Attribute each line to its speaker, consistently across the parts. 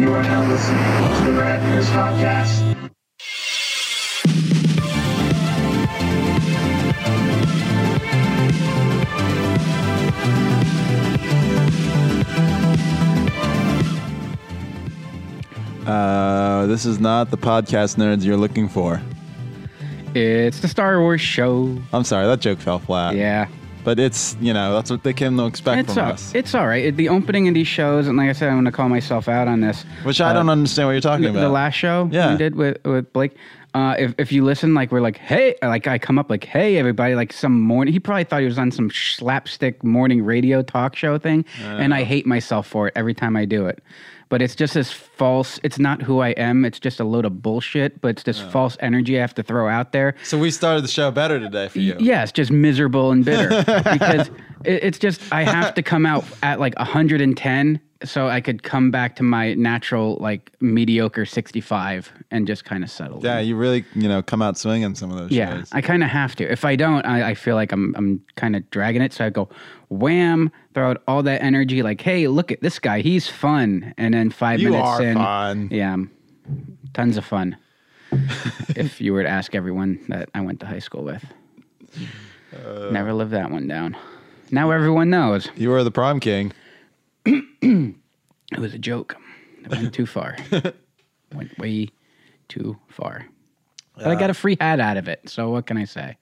Speaker 1: You are now listening to the Red News Podcast.
Speaker 2: Uh, this is not the podcast nerds you're looking for.
Speaker 3: It's the Star Wars show.
Speaker 2: I'm sorry, that joke fell flat.
Speaker 3: Yeah.
Speaker 2: But it's, you know, that's what they came to expect
Speaker 3: It's
Speaker 2: from
Speaker 3: all,
Speaker 2: us.
Speaker 3: it's all right. The opening of these shows, and like I said, I'm going to call myself out on this.
Speaker 2: Which I don't understand what you're talking
Speaker 3: The,
Speaker 2: about.
Speaker 3: the last show
Speaker 2: Yeah.
Speaker 3: we did with, with Blake. Uh, if, if you listen, like we're like, hey, like I come up like, hey, everybody, like some morning. He probably thought he was on some slapstick morning radio talk show thing, and I hate myself for it every time I do it. But it's just this false. It's not who I am. It's just a load of bullshit. But it's this false energy I have to throw out there.
Speaker 2: So we started the show better today for you.
Speaker 3: Yes, just miserable and bitter because it, it's just I have to come out at like 110 so I could come back to my natural like mediocre 65 and just kind of settle.
Speaker 2: Yeah, you really, you know, come out swinging some of those
Speaker 3: Yeah,
Speaker 2: shows.
Speaker 3: I kind of have to. If I don't, I, I feel like I'm I'm kind of dragging it. So I go, wham, throw out all that energy. Like, hey, look at this guy, he's fun. And then five
Speaker 2: You
Speaker 3: minutes
Speaker 2: are
Speaker 3: in,
Speaker 2: fun.
Speaker 3: yeah, tons of fun. if you were to ask everyone that I went to high school with,
Speaker 2: Uh.
Speaker 3: never lived that one down. Now everyone knows
Speaker 2: You were the prom king.
Speaker 3: it was a joke. It went too far. went way too far. But I got a free hat out of it. So what can I say?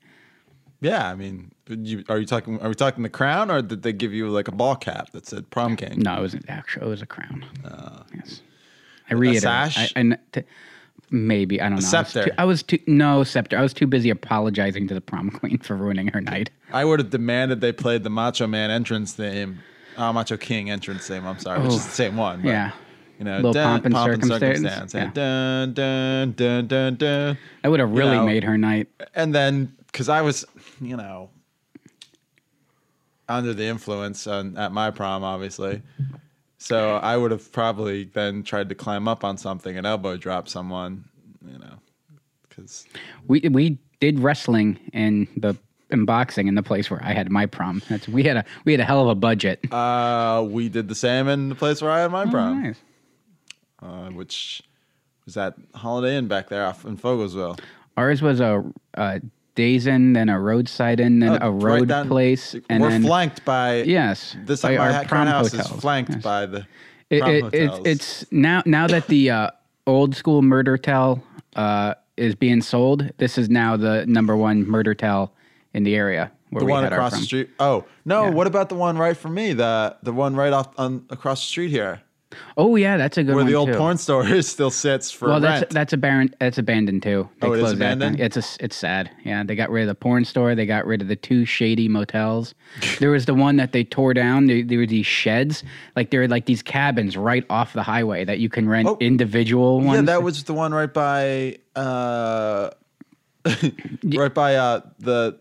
Speaker 2: Yeah, I mean, you, are you talking? Are we talking the crown, or did they give you like a ball cap that said prom king?
Speaker 3: No, it was an actual. It was a crown. yes, I reiterate.
Speaker 2: sash?
Speaker 3: I, I t- maybe I don't know.
Speaker 2: scepter.
Speaker 3: I was, too, I was too no scepter. I was too busy apologizing to the prom queen for ruining her night.
Speaker 2: I would have demanded they played the Macho Man entrance theme, uh, Macho King entrance theme. I'm sorry, which is the same one. but,
Speaker 3: Yeah.
Speaker 2: You know,
Speaker 3: Little
Speaker 2: dun,
Speaker 3: pomp and circumstance,
Speaker 2: and
Speaker 3: yeah.
Speaker 2: Dun dun dun dun dun.
Speaker 3: That would have really
Speaker 2: know,
Speaker 3: made her night.
Speaker 2: And then, because I was, you know, under the influence on, at my prom, obviously. So I would have probably then tried to climb up on something and elbow drop someone, you know, because
Speaker 3: We we did wrestling in the in boxing in the place where I had my prom. That's we had a we had a hell of a budget.
Speaker 2: uh, we did the same in the place where I had my
Speaker 3: Oh,
Speaker 2: prom,
Speaker 3: nice.
Speaker 2: uh, which was that Holiday Inn back there off in Fogelsville.
Speaker 3: Ours was a, a days in, then a roadside inn, then a
Speaker 2: Oh, right
Speaker 3: road
Speaker 2: down-
Speaker 3: place, and
Speaker 2: We're
Speaker 3: then
Speaker 2: flanked by
Speaker 3: yes,
Speaker 2: This
Speaker 3: by our prom
Speaker 2: current house
Speaker 3: hotels.
Speaker 2: is flanked
Speaker 3: Yes.
Speaker 2: by the
Speaker 3: It,
Speaker 2: prom
Speaker 3: it, it's now now that the uh, old school murder tell uh, is being sold. This is now the number one murder tell in the area where
Speaker 2: the
Speaker 3: we
Speaker 2: one across the street. Oh no!
Speaker 3: Yeah.
Speaker 2: What about the one right from me? The the one right off on across the street here,
Speaker 3: Oh yeah, that's a good
Speaker 2: where
Speaker 3: one
Speaker 2: the old
Speaker 3: too.
Speaker 2: porn store is still sits for
Speaker 3: Well,
Speaker 2: rent.
Speaker 3: that's that's aban- that's abandoned too. They
Speaker 2: Oh, it is
Speaker 3: closed that down.
Speaker 2: abandoned?
Speaker 3: It's a, it's sad. Yeah, they got rid of the porn store. They got rid of the two shady motels. there was the one that they tore down. There, there were these sheds, like there were like these cabins right off the highway that you can rent
Speaker 2: Oh.
Speaker 3: individual ones.
Speaker 2: yeah, that was the one right by uh, right by uh the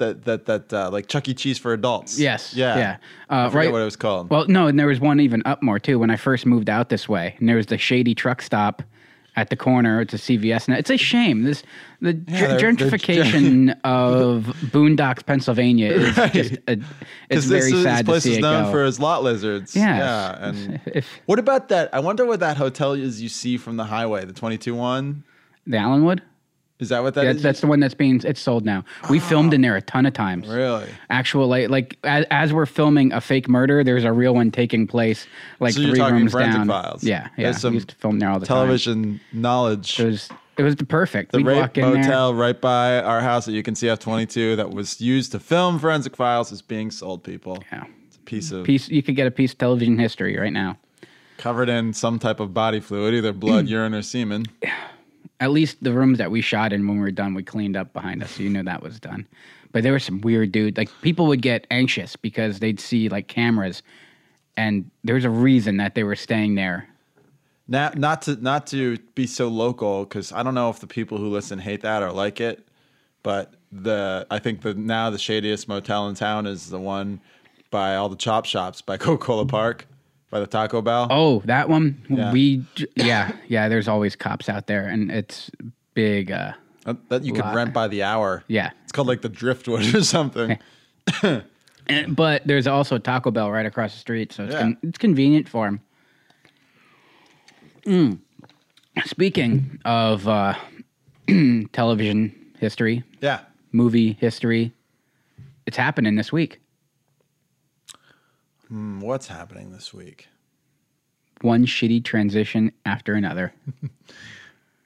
Speaker 2: that that that uh, like Chuck E. Cheese for adults.
Speaker 3: Yes.
Speaker 2: Yeah.
Speaker 3: Yeah.
Speaker 2: I
Speaker 3: Uh,
Speaker 2: forget
Speaker 3: right.
Speaker 2: what it was called.
Speaker 3: Well, no, and there was one even up more too. When I first moved out this way, and there was the shady truck stop at the corner. It's a CVS. Now it's a shame. This the
Speaker 2: Yeah, they're- they're-
Speaker 3: gentrification of Boondocks, Pennsylvania, is just a, it's very
Speaker 2: this, is-
Speaker 3: sad
Speaker 2: this
Speaker 3: to
Speaker 2: place
Speaker 3: see
Speaker 2: is known
Speaker 3: go.
Speaker 2: for its lot lizards.
Speaker 3: Yes.
Speaker 2: Yeah. And
Speaker 3: if
Speaker 2: what about that? I wonder what that hotel is you see from the highway, the twenty two one.
Speaker 3: the Allenwood,
Speaker 2: Is that what that
Speaker 3: yeah,
Speaker 2: is?
Speaker 3: that's the one that's being it's sold now. We oh. filmed in there a ton of times.
Speaker 2: Really?
Speaker 3: Actual like like as, as we're filming a fake murder, there's a real one taking place like
Speaker 2: So you're
Speaker 3: three
Speaker 2: talking
Speaker 3: rooms
Speaker 2: Forensic
Speaker 3: down.
Speaker 2: Files.
Speaker 3: Yeah, yeah.
Speaker 2: There's some
Speaker 3: we used to film there all the time.
Speaker 2: television knowledge.
Speaker 3: It was it was the perfect.
Speaker 2: the
Speaker 3: We'd
Speaker 2: rape
Speaker 3: in there.
Speaker 2: motel right by our house that you can see F twenty two that was used to film Forensic Files is being sold. People,
Speaker 3: Yeah.
Speaker 2: it's a piece of
Speaker 3: Piece you could get a piece of television history right now.
Speaker 2: covered in some type of body fluid, either blood, urine, or semen.
Speaker 3: At least the rooms that we shot in when we were done, we cleaned up behind us, so you knew that was done. But there were some weird dude. Like people would get anxious because they'd see like cameras, and there's a reason that they were staying there.
Speaker 2: Not not to not to be so local because I don't know if the people who listen hate that or like it, but the I think the now the shadiest motel in town is the one by all the chop shops by Coca Cola Park, by the Taco Bell.
Speaker 3: Oh, that one.
Speaker 2: Yeah.
Speaker 3: We yeah yeah. There's always cops out there, and it's big. uh
Speaker 2: Uh, that you could
Speaker 3: Lot.
Speaker 2: rent by the hour.
Speaker 3: Yeah.
Speaker 2: it's called like the Driftwood or something.
Speaker 3: And, but there's also Taco Bell right across the street, so it's
Speaker 2: Yeah.
Speaker 3: con- it's convenient for them. Speaking of uh, television history,
Speaker 2: Yeah.
Speaker 3: movie history, it's happening this week.
Speaker 2: Hmm, What's happening this week?
Speaker 3: One shitty transition after another.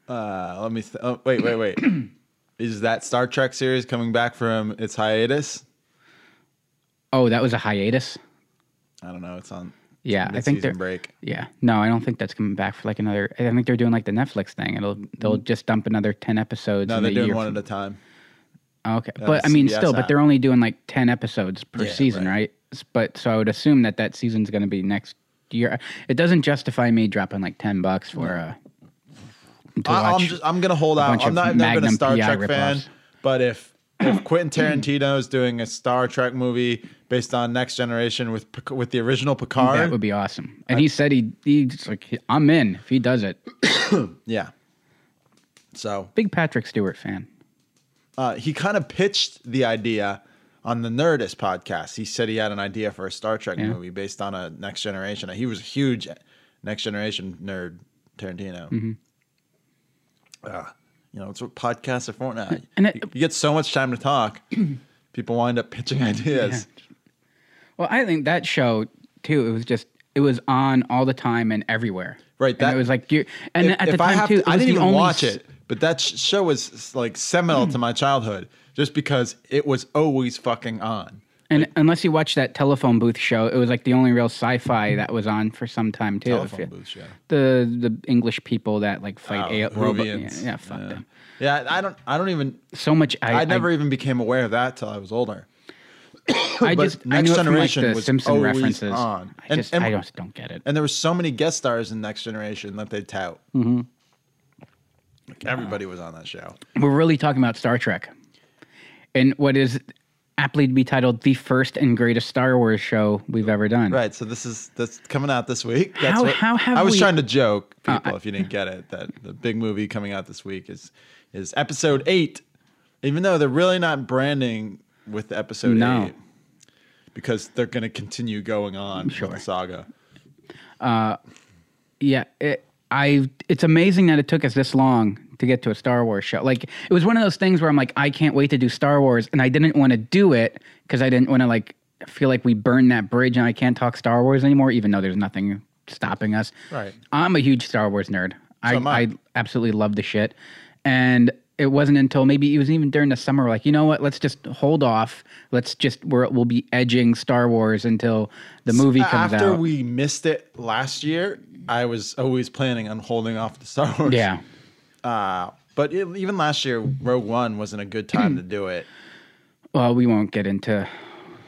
Speaker 2: Uh, let me. Th- oh, wait, wait, wait. Is that Star Trek series coming back from its hiatus?
Speaker 3: Oh, that was a hiatus.
Speaker 2: I don't know. It's on.
Speaker 3: Yeah, I think they're
Speaker 2: break.
Speaker 3: Yeah, no, I don't think that's coming back for like another. I think they're doing like the Netflix thing. It'll they'll just dump another ten episodes.
Speaker 2: No, they're
Speaker 3: the
Speaker 2: doing one
Speaker 3: from-
Speaker 2: at a time.
Speaker 3: Okay, but I mean,
Speaker 2: CBS
Speaker 3: still, but they're only doing like ten episodes per
Speaker 2: Yeah,
Speaker 3: season,
Speaker 2: right.
Speaker 3: right? But so I would assume that that season's going to be next year. It doesn't justify me dropping like ten bucks for to
Speaker 2: I, I'm just. I'm gonna hold out. I'm not. Never been a Star
Speaker 3: PI
Speaker 2: Trek fan, but if if Quentin Tarantino is doing a Star Trek movie based on Next Generation with with the original Picard,
Speaker 3: that would be awesome. And he said he he's like I'm in if he does it.
Speaker 2: yeah. So
Speaker 3: Big Patrick Stewart fan.
Speaker 2: uh, he kind of pitched the idea on the Nerdist podcast. He said he had an idea for a Star Trek
Speaker 3: Yeah.
Speaker 2: movie based on a Next Generation. He was a huge Next Generation nerd, Tarantino.
Speaker 3: Mm-hmm.
Speaker 2: Uh, you know, it's what podcasts are for now.
Speaker 3: And it-
Speaker 2: you, you get so much time to talk. People wind up pitching ideas.
Speaker 3: Well, I think that show too. It was just it was on all the time and everywhere.
Speaker 2: Right,
Speaker 3: and it was like you. And
Speaker 2: if,
Speaker 3: at the time too,
Speaker 2: to, I didn't even
Speaker 3: only
Speaker 2: watch it, but that sh- show was like seminal to my childhood, just because it was always fucking on.
Speaker 3: And unless you watch that telephone booth show, it was like the only real sci-fi that was on for some time too.
Speaker 2: Telephone
Speaker 3: you-
Speaker 2: booth show.
Speaker 3: The the English people that like fight
Speaker 2: Oh,
Speaker 3: a- robot. Yeah, yeah, fuck
Speaker 2: yeah.
Speaker 3: them.
Speaker 2: Yeah, I don't. I don't even.
Speaker 3: So much. I,
Speaker 2: I, never even became aware of that till I was older.
Speaker 3: I, just I
Speaker 2: Next
Speaker 3: knew it from like
Speaker 2: Generation
Speaker 3: the
Speaker 2: was
Speaker 3: Simpson
Speaker 2: always
Speaker 3: references.
Speaker 2: on.
Speaker 3: I
Speaker 2: And-
Speaker 3: just
Speaker 2: and-
Speaker 3: I just don't get it.
Speaker 2: And there were so many guest stars in Next Generation that they tout. Mm-hmm. Like everybody was on that show.
Speaker 3: We're really talking about Star Trek, and what is aptly to be titled the first and greatest Star Wars show we've ever done.
Speaker 2: Right. So this is that's coming out this week. That's
Speaker 3: How-
Speaker 2: what,
Speaker 3: how have
Speaker 2: I was
Speaker 3: we-
Speaker 2: trying to joke
Speaker 3: Uh,
Speaker 2: people
Speaker 3: I-
Speaker 2: if you didn't get it that the big movie coming out this week is is episode eight. Even though they're really not branding with the episode
Speaker 3: No.
Speaker 2: eight. Because they're going to continue going on
Speaker 3: Sure.
Speaker 2: with the saga.
Speaker 3: Uh, Yeah, it, I. It's amazing that it took us this long to get to a Star Wars show. Like it was one of those things where I'm like, I can't wait to do Star Wars, and I didn't want to do it because I didn't want to like feel like we burned that bridge and I can't talk Star Wars anymore, even though there's nothing stopping us.
Speaker 2: Right.
Speaker 3: I'm a huge Star Wars nerd. I,
Speaker 2: I.
Speaker 3: I absolutely love the shit, and it wasn't until maybe it was even during the summer, like you know what, let's just hold off. Let's just we're, we'll be edging Star Wars until the movie comes
Speaker 2: After
Speaker 3: out.
Speaker 2: After we missed it last year, I was always planning on holding off the Star Wars.
Speaker 3: yeah.
Speaker 2: Uh, but it, even last year, Rogue One wasn't a good time to do it.
Speaker 3: Well, we won't get into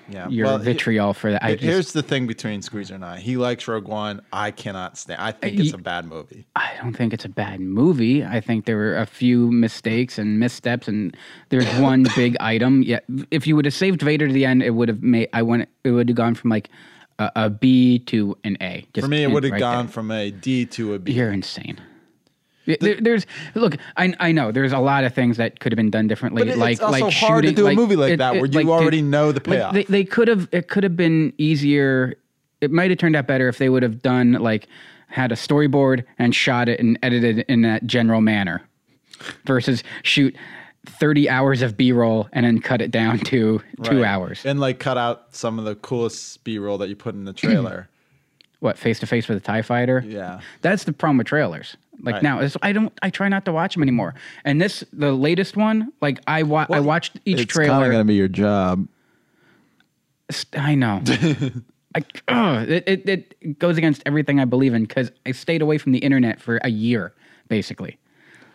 Speaker 2: Yeah.
Speaker 3: your
Speaker 2: well,
Speaker 3: vitriol for that. Just,
Speaker 2: Here's the thing between Squeezer and I. He likes Rogue One. I cannot stand. I think it's a bad movie.
Speaker 3: I don't think it's a bad movie. I think there were a few mistakes and missteps, and there's one big item. Yeah, if you would have saved Vader to the end, it would have made. I went. It would have gone from like a, a B to an A. Just
Speaker 2: For me, it would have
Speaker 3: right
Speaker 2: gone
Speaker 3: there.
Speaker 2: from a D to a B.
Speaker 3: You're insane. There- there's look. I I know there's a lot of things that could have been done differently.
Speaker 2: But
Speaker 3: like
Speaker 2: it's also
Speaker 3: like
Speaker 2: hard to
Speaker 3: shooting-
Speaker 2: do a movie like
Speaker 3: it-
Speaker 2: that
Speaker 3: it-
Speaker 2: where you
Speaker 3: like,
Speaker 2: already know the
Speaker 3: like,
Speaker 2: payoff.
Speaker 3: they, they could have. It could have been easier. It might have turned out better if they would have done like had a storyboard and shot it and edited it in that general manner, versus shoot. 30 hours of b-roll and then cut it down to two
Speaker 2: Right.
Speaker 3: hours
Speaker 2: and like cut out some of the coolest B roll that you put in the trailer.
Speaker 3: what face to face with a tie fighter
Speaker 2: yeah,
Speaker 3: That's the problem with trailers. Like
Speaker 2: Right.
Speaker 3: now, it's, I don't. I try not to watch them anymore. And this, the latest one, like I wa- I watched each trailer.
Speaker 2: it's kinda gonna be your job.
Speaker 3: I know. I, ugh, it, it it goes against everything I believe in because I stayed away from the internet for a year, basically.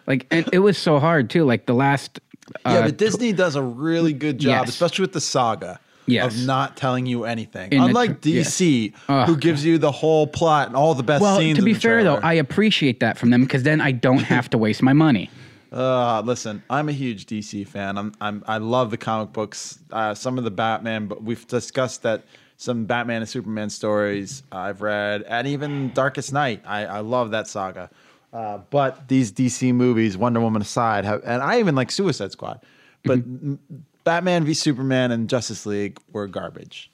Speaker 3: Like, and it was so hard too. Like the last.
Speaker 2: Yeah,
Speaker 3: uh,
Speaker 2: but Disney does a really good job,
Speaker 3: Yes.
Speaker 2: especially with the saga.
Speaker 3: Yes.
Speaker 2: Of not telling you anything.
Speaker 3: In
Speaker 2: Unlike
Speaker 3: tr- yes.
Speaker 2: DC,
Speaker 3: Oh,
Speaker 2: who gives you the whole plot and all the best
Speaker 3: well,
Speaker 2: scenes.
Speaker 3: to be fair though. I appreciate that from them because then I don't have to waste my money.
Speaker 2: Uh, listen, I'm a huge DC fan. I'm, I'm I love the comic books. Uh, some of the Batman, but we've discussed that some Batman and Superman stories I've read, and even Darkest Night. I, I love that saga. Uh, but these DC movies, Wonder Woman aside, have, and I even like Suicide Squad, but m- Batman v Superman and Justice League were garbage.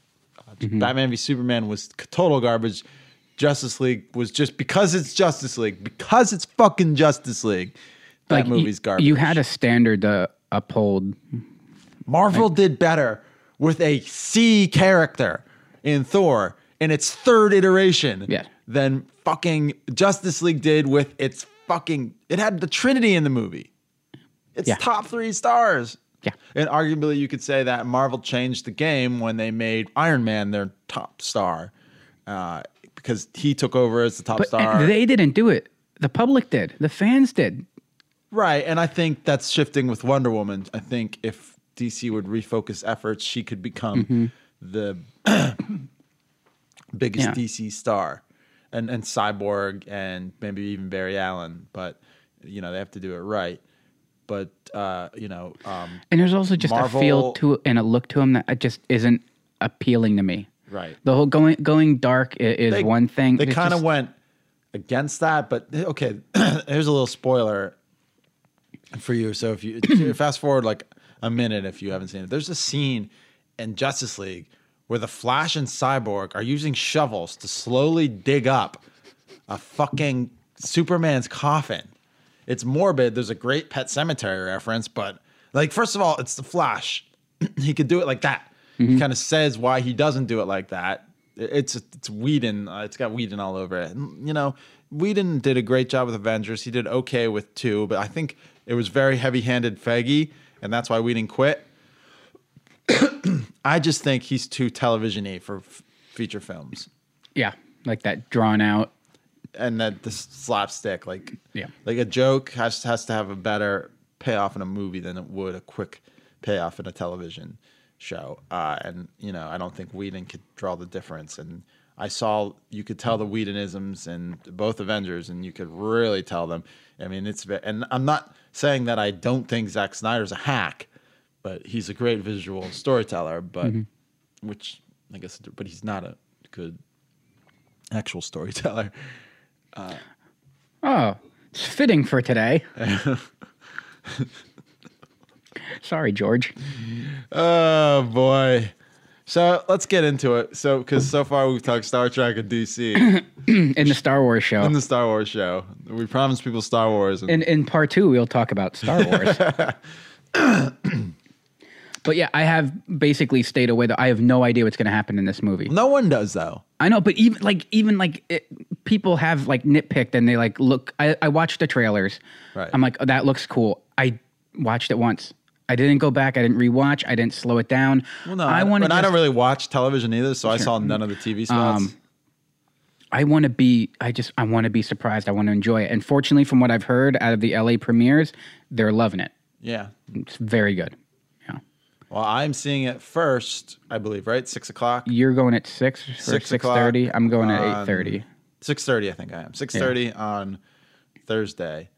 Speaker 2: Uh, Batman v Superman was total garbage. Justice League was just because it's Justice League, because it's fucking Justice League. That
Speaker 3: Like,
Speaker 2: movie's garbage.
Speaker 3: You had a standard to uphold.
Speaker 2: Marvel did better with a C character in Thor in its third iteration
Speaker 3: Yeah.
Speaker 2: than fucking Justice League did with its fucking. It had the Trinity in the movie. It's
Speaker 3: Yeah.
Speaker 2: top three stars.
Speaker 3: Yeah.
Speaker 2: And arguably, you could say that Marvel changed the game when they made Iron Man their top star uh, because he took over as the top
Speaker 3: But
Speaker 2: star.
Speaker 3: they didn't do it. The public did. The fans did.
Speaker 2: Right, and I think that's shifting with Wonder Woman. I think if DC would refocus efforts, she could become
Speaker 3: Mm-hmm.
Speaker 2: the biggest
Speaker 3: Yeah.
Speaker 2: DC star, and and Cyborg and maybe even Barry Allen. But you know they have to do it right. But uh, you know, um,
Speaker 3: And there's also just
Speaker 2: Marvel-
Speaker 3: a feel to and a look to him that just isn't appealing to me.
Speaker 2: right?
Speaker 3: The whole going going dark is
Speaker 2: They-
Speaker 3: one thing.
Speaker 2: They kind of went against that, but okay. here's a little spoiler for you. So if you fast forward like a minute, if you haven't seen it, there's a scene in Justice League where the Flash and Cyborg are using shovels to slowly dig up a fucking Superman's coffin. It's morbid. There's a great Pet Sematary reference, but like, first of all, it's the Flash. he could do it like that. He kind of says why he doesn't do it like that. It's it's Whedon. Uh, it's got Whedon all over it. And, you know, Whedon did a great job with Avengers. He did okay with two, but I think it was very heavy-handed Feggy, and that's why Whedon quit. I just think he's too television-y for f- feature films
Speaker 3: yeah, like that drawn out.
Speaker 2: And that the slapstick like
Speaker 3: Yeah.
Speaker 2: like a joke has has to have a better payoff in a movie than it would a quick payoff in a television show. Uh, and you know i don't think whedon could draw the difference. And i saw you could tell the whedonisms in both avengers and you could really tell them. I mean it's and i'm not saying that i don't think Zack snyder's a hack but he's a great visual storyteller but which i guess but he's not a good actual storyteller
Speaker 3: Oh, it's fitting for today. Sorry, George.
Speaker 2: Oh boy. So let's get into it. So, because so far we've talked Star Trek and DC
Speaker 3: In the Star Wars show.
Speaker 2: in the Star Wars show. We promised people Star Wars, and
Speaker 3: in in part two, we'll talk about Star Wars. but yeah, I have basically stayed away. That I have no idea what's going to happen in this movie.
Speaker 2: no one does though.
Speaker 3: I know, but even like even like it, people have like nitpicked and they like look. I, I watched the trailers.
Speaker 2: Right.
Speaker 3: I'm like, oh, that looks cool. I watched it once. I didn't go back. I didn't rewatch. I didn't slow it down.
Speaker 2: Well, no,
Speaker 3: I want
Speaker 2: and
Speaker 3: to.
Speaker 2: I don't really watch television either, so I saw none of the TV spots.
Speaker 3: Um, I want to be. I just. I want to be surprised. I want to enjoy it. And fortunately, from what I've heard out of the LA premieres, they're loving it.
Speaker 2: yeah.
Speaker 3: It's very good. Yeah.
Speaker 2: Well, I'm seeing it first, I believe, right? Six o'clock.
Speaker 3: You're going at six or
Speaker 2: Six
Speaker 3: six thirty. I'm going at eight thirty.
Speaker 2: Six thirty, I think I am. Six thirty on Thursday.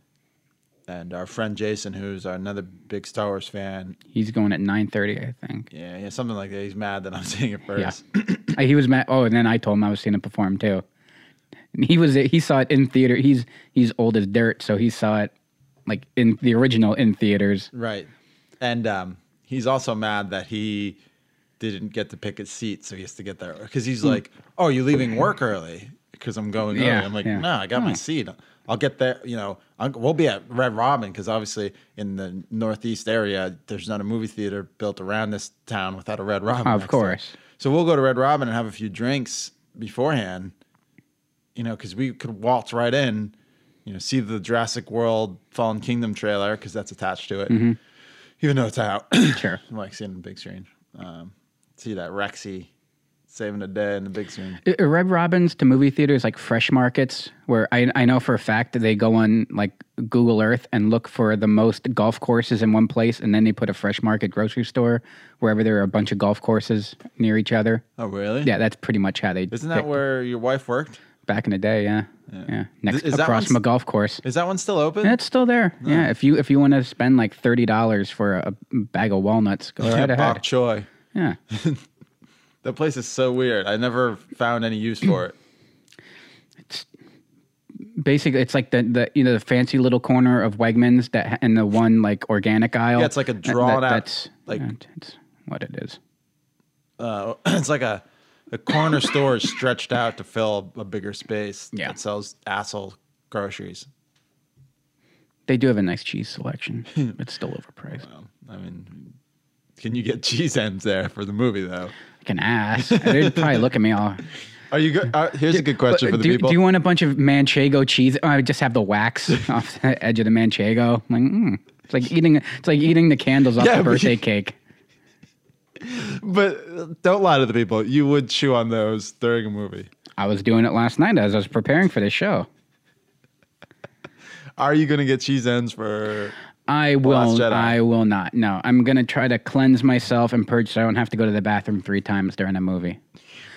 Speaker 2: And our friend Jason, who's another big Star Wars fan,
Speaker 3: He's going at nine thirty. I think.
Speaker 2: yeah, yeah, something like that. He's mad that I'm seeing it first.
Speaker 3: Uh, he was mad. Oh, and then I told him I was seeing it perform too. And he was. He saw it in theater. He's he's old as dirt, so he saw it like in the original in theaters.
Speaker 2: Right. And um, he's also mad that he didn't get to pick his seat, so he has to get there because he's like, "Oh, you leaving work early?" Because I'm going early. I'm like,
Speaker 3: yeah.
Speaker 2: "No, I got my
Speaker 3: Oh.
Speaker 2: seat. I'll get there." You know, I'll, we'll be at Red Robin because obviously in the Northeast area, there's not a movie theater built around this town without a Red Robin.
Speaker 3: Of
Speaker 2: next to it.
Speaker 3: course.
Speaker 2: So we'll go to Red Robin and have a few drinks beforehand. You know, because we could waltz right in. You know, see the Jurassic World Fallen Kingdom trailer because that's attached to it
Speaker 3: Mm-hmm.
Speaker 2: Even though it's out.
Speaker 3: Sure.
Speaker 2: Like seeing the big screen. Um, see that Rexy saving the day in the big screen.
Speaker 3: Uh, Red Robins to movie theaters like fresh markets, where I I know for a fact that they go on like Google Earth and look for the most golf courses in one place, and then they put a fresh market grocery store wherever there are a bunch of golf courses near each other.
Speaker 2: Oh, really?
Speaker 3: Yeah, that's pretty much how they.
Speaker 2: Isn't that where your wife worked?
Speaker 3: Back in the day? Yeah, yeah. Next
Speaker 2: Is
Speaker 3: across from a golf course.
Speaker 2: Is that one still open?
Speaker 3: And it's still there. Yeah, if you if you want to spend like thirty dollars for a bag of walnuts, go right
Speaker 2: Bok
Speaker 3: ahead.
Speaker 2: Choy.
Speaker 3: Yeah,
Speaker 2: That place is so weird. I never found any use for it.
Speaker 3: It's basically, it's like the the you know the fancy little corner of Wegmans that and the one like organic aisle.
Speaker 2: Yeah, it's like a
Speaker 3: That-
Speaker 2: drawn out,
Speaker 3: That's
Speaker 2: like-
Speaker 3: like it's what it is.
Speaker 2: Uh, it's like a the corner store is stretched out to fill a bigger space.
Speaker 3: Yeah.
Speaker 2: that sells asshole groceries.
Speaker 3: They do have a nice cheese selection. it's still overpriced.
Speaker 2: I mean, can you get cheese ends there for the movie though?
Speaker 3: I can ask. They'd probably look at me all.
Speaker 2: Are you good? Uh, here's a good question
Speaker 3: But
Speaker 2: for the
Speaker 3: do,
Speaker 2: people.
Speaker 3: do you want a bunch of manchego cheese? Oh, I just have the wax off the edge of the manchego. I'm like, mm. it's like eating. It's like eating the candles off
Speaker 2: Yeah,
Speaker 3: the birthday cake.
Speaker 2: But don't lie to the people. You would chew on those during a movie.
Speaker 3: I was doing it last night as I was preparing for this show.
Speaker 2: Are you going to get cheese ends for?
Speaker 3: I will. I will not. No, I'm gonna try to cleanse myself and purge, so I don't have to go to the bathroom three times during a movie.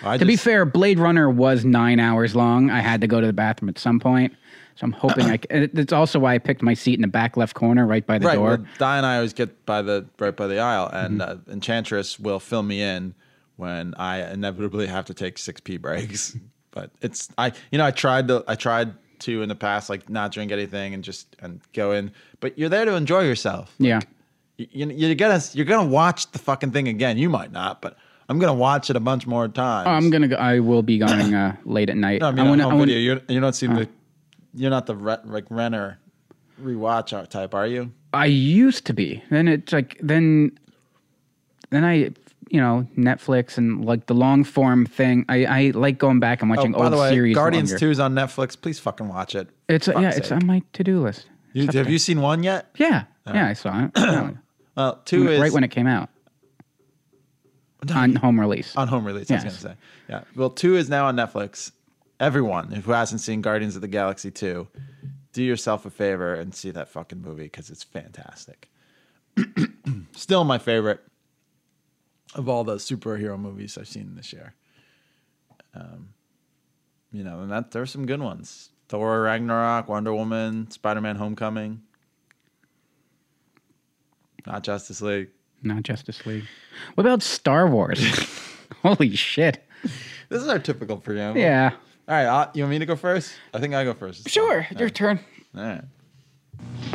Speaker 2: I
Speaker 3: To be fair, Blade Runner was nine hours long. I had to go to the bathroom at some point, so I'm hoping I. c- and It's also why I picked my seat in the back left corner, right by the
Speaker 2: right.
Speaker 3: door.
Speaker 2: Well, Di and I always get by the right by the aisle, and
Speaker 3: Mm-hmm.
Speaker 2: uh, Enchantress will fill me in when I inevitably have to take six pee breaks. but it's I, you know, I tried to I tried to in the past like not drink anything and just and go in, but you're there to enjoy yourself.
Speaker 3: yeah.
Speaker 2: You, you, you're gonna you're gonna watch the fucking thing again. You might not, but I'm gonna watch it a bunch more times.
Speaker 3: Oh, I'm gonna. Go, I will be going uh, late at night.
Speaker 2: No, I mean,
Speaker 3: wanna-
Speaker 2: home
Speaker 3: I wanna-
Speaker 2: video. You're, you don't seem the. You're not the re, like Renner rewatch type, are you?
Speaker 3: I used to be. Then it's like then, then I, you know, Netflix and like the long form thing. I, I like going back and
Speaker 2: Oh,
Speaker 3: watching
Speaker 2: by
Speaker 3: old
Speaker 2: the way,
Speaker 3: series.
Speaker 2: Guardians. Two is on Netflix. Please fucking watch it.
Speaker 3: It's yeah, it's on my to do list.
Speaker 2: You, have you seen one yet?
Speaker 3: Yeah, yeah, I saw it.
Speaker 2: Well, two is
Speaker 3: right when it came out on home release.
Speaker 2: on home release. I was gonna say, yeah. Well, two is now on Netflix. Everyone who hasn't seen Guardians of the Galaxy two, do yourself a favor and see that fucking movie because it's fantastic. Still my favorite of all the superhero movies I've seen this year. Um, you know, and that there's some good ones: Thor, Ragnarok, Wonder Woman, Spider-Man: Homecoming, not Justice League.
Speaker 3: Not Justice League. What about Star Wars? Holy shit!
Speaker 2: This is our typical preamble.
Speaker 3: Yeah,
Speaker 2: All right, uh, you want me to go first? I think I go first.
Speaker 3: sure. Your turn.
Speaker 2: All right.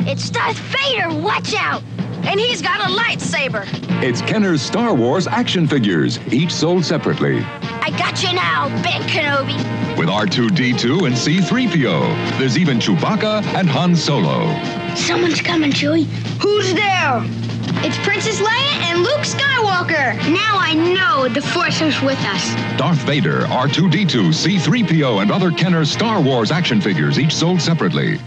Speaker 4: It's Darth Vader, watch out! And he's got a lightsaber.
Speaker 5: It's Kenner's Star Wars action figures, each sold separately.
Speaker 4: I got you now, Ben Kenobi.
Speaker 5: With R2D2 and C3PO. There's even Chewbacca and Han Solo.
Speaker 4: Someone's coming, Chewie. Who's there? It's Princess Leia and Luke Skywalker. Now I know the Force is with us.
Speaker 5: Darth Vader, R2D2, C3PO, and other Kenner Star Wars action figures, each sold separately.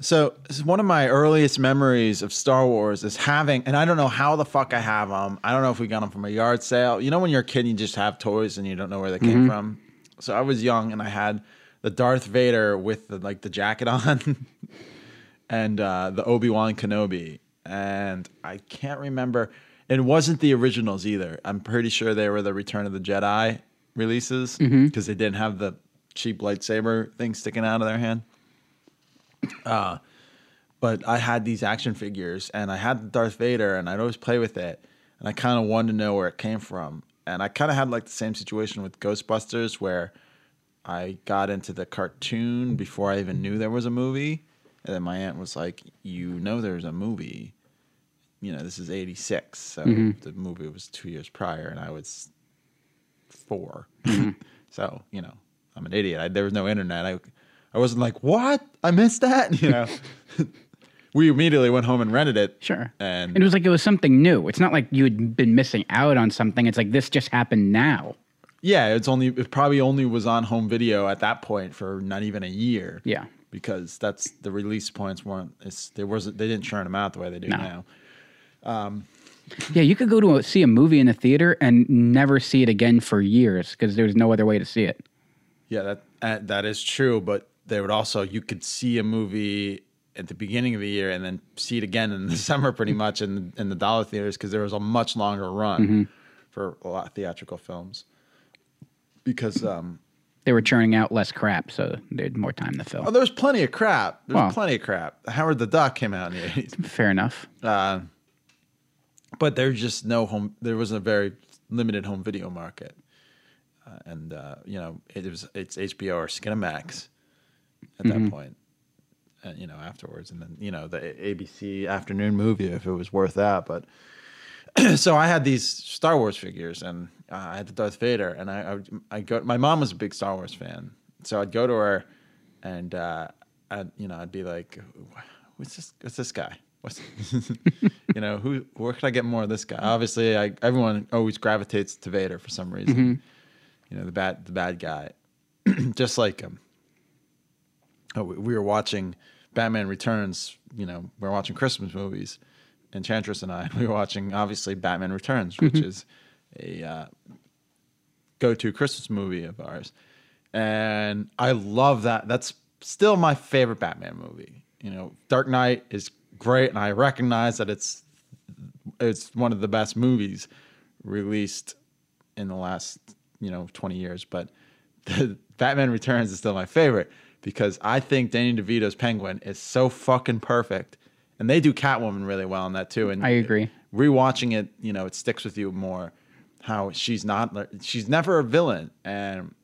Speaker 2: So this is one of my earliest memories of Star Wars is having, and I don't know how the fuck I have them. I don't know if we got them from a yard sale. You know, when you're a kid, you just have toys and you don't know where they came from. So I was young and I had the Darth Vader with the like the jacket on, and uh, the Obi Wan Kenobi, and I can't remember. It wasn't the originals either. I'm pretty sure they were the Return of the Jedi releases mm-hmm. because they didn't have the cheap lightsaber thing sticking out of their hand uh, but I had these action figures and I had the Darth Vader and I'd always play with it. And I kind of wanted to know where it came from. And I kind of had like the same situation with Ghostbusters where I got into the cartoon before I even knew there was a movie. And then my aunt was like, You know, there's a movie. You know, this is 86. So mm-hmm. the movie was two years prior and I was 4 mm-hmm. so, you know, I'm an idiot. I, there was no internet. I, I wasn't like, What? I missed that? You know? we immediately went home and rented it.
Speaker 3: Sure.
Speaker 2: And
Speaker 3: it was like it was something new. It's not like you had been missing out on something. It's like this just happened now.
Speaker 2: yeah, it's only it probably only was on home video at that point for not even a year.
Speaker 3: Yeah.
Speaker 2: Because that's the release points weren't it's there wasn't they didn't churn them out the way they do
Speaker 3: No.
Speaker 2: now.
Speaker 3: Yeah, you could go to a, see a movie in the theater and never see it again for years because there's no other way to see it.
Speaker 2: Yeah, that uh, that is true, but they would also you could see a movie at the beginning of the year and then see it again in the summer pretty much in in the dollar theaters because there was a much longer run
Speaker 3: Mm-hmm.
Speaker 2: for a lot of theatrical films. Because um
Speaker 3: They were churning out less crap, so they had more time to
Speaker 2: fill.
Speaker 3: oh,
Speaker 2: there was plenty of crap. There was
Speaker 3: Well.
Speaker 2: plenty of crap. Howard the Duck came out in the 80s.
Speaker 3: Fair enough.
Speaker 2: Uh, but there's just no home. There was a very limited home video market, uh, and uh, you know it was it's HBO or Skinamax at that point, and you know afterwards, and then you know the ABC afternoon movie if it was worth that. But so I had these Star Wars figures, and uh, I had the Darth Vader, and I, I would- I go. My mom was a big Star Wars fan, so I'd go to her, and uh, I'd you know I'd be like, "What's this? What's this guy? What's you know who? Where could I get more of this guy?" Obviously, I, everyone always gravitates to Vader for some reason. Mm-hmm. You know the bad the bad guy, just like him. Oh, we, we were watching Batman Returns. You know, we are watching Christmas movies. Enchantress and I, we were watching obviously Batman Returns, which mm-hmm. is a uh, go-to Christmas movie of ours, and I love that. That's still my favorite Batman movie. You know, Dark Knight is great, and I recognize that it's it's one of the best movies released in the last you know 20 years but the batman returns is still my favorite because i think danny devito's penguin is so fucking perfect and they do catwoman really well in that too and
Speaker 3: I agree.
Speaker 2: rewatching it you know it sticks with you more how she's not she's never a villain and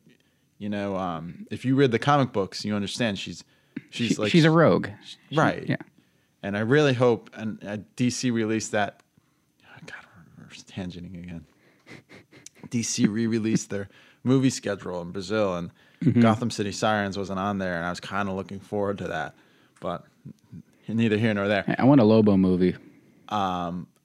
Speaker 2: you know um if you read the comic books you understand she's she's
Speaker 3: She-
Speaker 2: like
Speaker 3: she's a rogue. She-
Speaker 2: right
Speaker 3: yeah.
Speaker 2: And I really hope and uh, DC released that. God, we're, tangenting again. DC re-released their movie schedule in Brazil, and
Speaker 3: Mm-hmm.
Speaker 2: Gotham City Sirens wasn't on there, and I was kind of looking forward to that, but neither here nor there.
Speaker 3: I want a Lobo movie.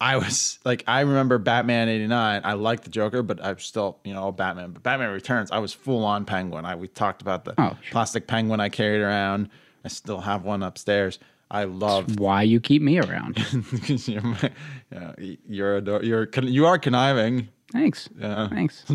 Speaker 2: I was like, I remember Batman '89. I liked the Joker, but I'm still, you know, Batman. But Batman Returns, I was full on Penguin. I we talked about the
Speaker 3: Oh,
Speaker 2: plastic penguin I carried around. I still have one upstairs. I love
Speaker 3: Why you keep me around?
Speaker 2: you're my, you know, you're ador- you're you are conniving.
Speaker 3: Thanks.
Speaker 2: Yeah.
Speaker 3: Thanks.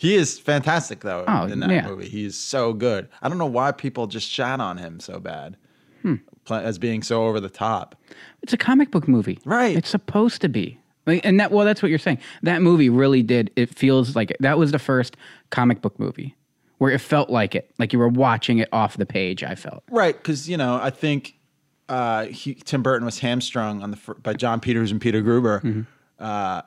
Speaker 2: He is fantastic though
Speaker 3: Oh,
Speaker 2: in that
Speaker 3: yeah.
Speaker 2: movie. He's so good. I don't know why people just shat on him so bad
Speaker 3: Hmm.
Speaker 2: As being so over the top.
Speaker 3: It's a comic book movie.
Speaker 2: Right.
Speaker 3: It's supposed to be. Like, and that well, that's what you're saying. That movie really did. It feels like that was the first comic book movie where it felt like it, like you were watching it off the page. I felt.
Speaker 2: Right, because you know I think uh, he, Tim Burton was hamstrung on the by Jon Peters and Peter Gruber,
Speaker 3: Mm-hmm.
Speaker 2: uh,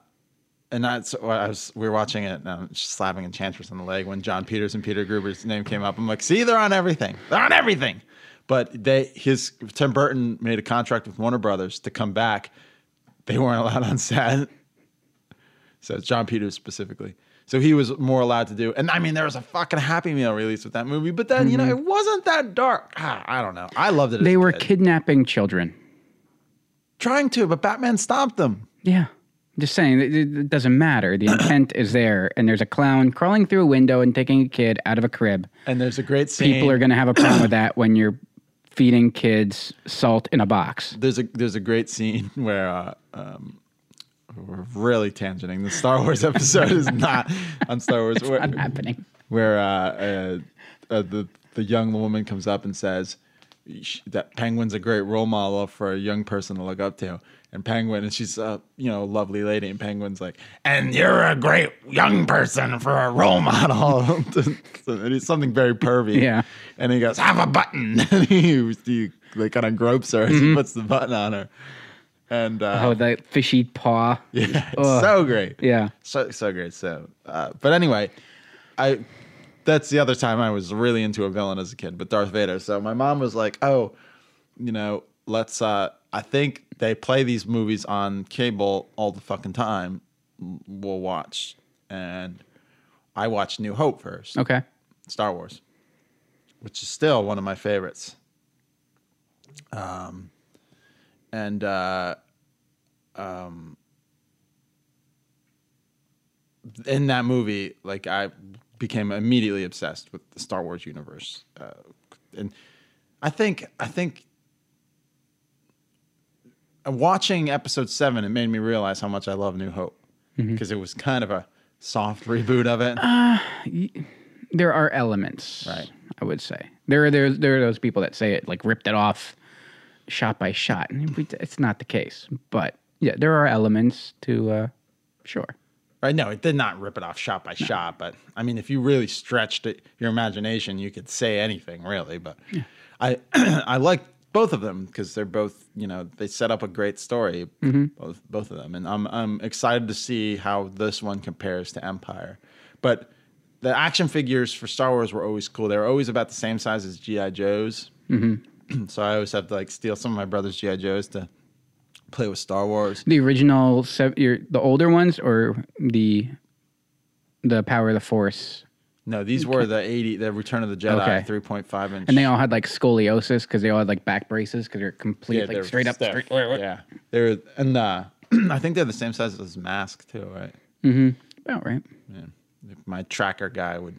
Speaker 2: and that's what I was. We were watching it, and I'm just slapping Enchantress on the leg when Jon Peters and Peter Gruber's name came up. I'm like, see, they're on everything. They're on everything. But they his Tim Burton made a contract with Warner Brothers to come back. They weren't allowed on set. So it's Jon Peters specifically. So he was more allowed to do. And I mean, there was a fucking Happy Meal release with that movie, but then, you know, it wasn't that dark. Ah, I don't know. I loved it. as
Speaker 3: Mm-hmm. They were
Speaker 2: kid.
Speaker 3: kidnapping children.
Speaker 2: trying to, but Batman stopped them.
Speaker 3: Yeah. Just saying, it, it- it doesn't matter. The intent is there, and there's a clown crawling through a window and taking a kid out of a crib.
Speaker 2: And there's a great scene.
Speaker 3: People are going to have a problem with that when you're feeding kids salt in a box.
Speaker 2: there's a there's a great scene where uh, um, we're really tangenting. The Star Wars episode is not on Star Wars. where,
Speaker 3: Not happening.
Speaker 2: where uh, uh, uh, the the young woman comes up and says that Penguin's a great role model for a young person to look up to. And Penguin, and she's a you know lovely lady, and Penguin's like, and you're a great young person for a role model. it's something very pervy.
Speaker 3: Yeah.
Speaker 2: And he goes, have a button. and he, he like kind of gropes her as he puts the button on her. And uh,
Speaker 3: Oh, that fishy paw.
Speaker 2: yeah, it's so great.
Speaker 3: Yeah.
Speaker 2: So so great. So, uh, but anyway, I that's the other time I was really into a villain as a kid, but Darth Vader. So my mom was like, "Oh, you know, let's." uh I think they play these movies on cable all the fucking time. We'll watch, and I watched New Hope first,
Speaker 3: Okay.
Speaker 2: Star Wars, which is still one of my favorites. Um, and uh, in that movie, like I became immediately obsessed with the Star Wars universe, uh, and I think I think uh, watching Episode Seven, it made me realize how much I love New Hope because it was kind of a soft reboot of it.
Speaker 3: There are elements,
Speaker 2: Right.
Speaker 3: I would say there are there there are those people that say it like ripped it off, shot by shot. It's not the case, but yeah, there are elements to uh, sure.
Speaker 2: Right? No, it did not rip it off shot by shot, but I mean, if you really stretched it, your imagination, you could say anything really. But I, I like both of them because they're both, you know, they set up a great story, both both of them, and I'm I'm excited to see how this one compares to Empire. But the action figures for Star Wars were always cool. They were always about the same size as GI Joes. so I always have to like steal some of my brother's GI Joes to play with Star Wars.
Speaker 3: The original, your, the older ones, or the the Power of the Force,
Speaker 2: No, these were the 80, the Return of the Jedi,
Speaker 3: Okay.
Speaker 2: 3.5 inch.
Speaker 3: and they all had like scoliosis because they all had like back braces because they're complete like
Speaker 2: they're
Speaker 3: straight up.
Speaker 2: stiff.
Speaker 3: Straight,
Speaker 2: Yeah, they're and uh, I think they're the same size as his Mask too, right?
Speaker 3: about right.
Speaker 2: Yeah. If my tracker guy would,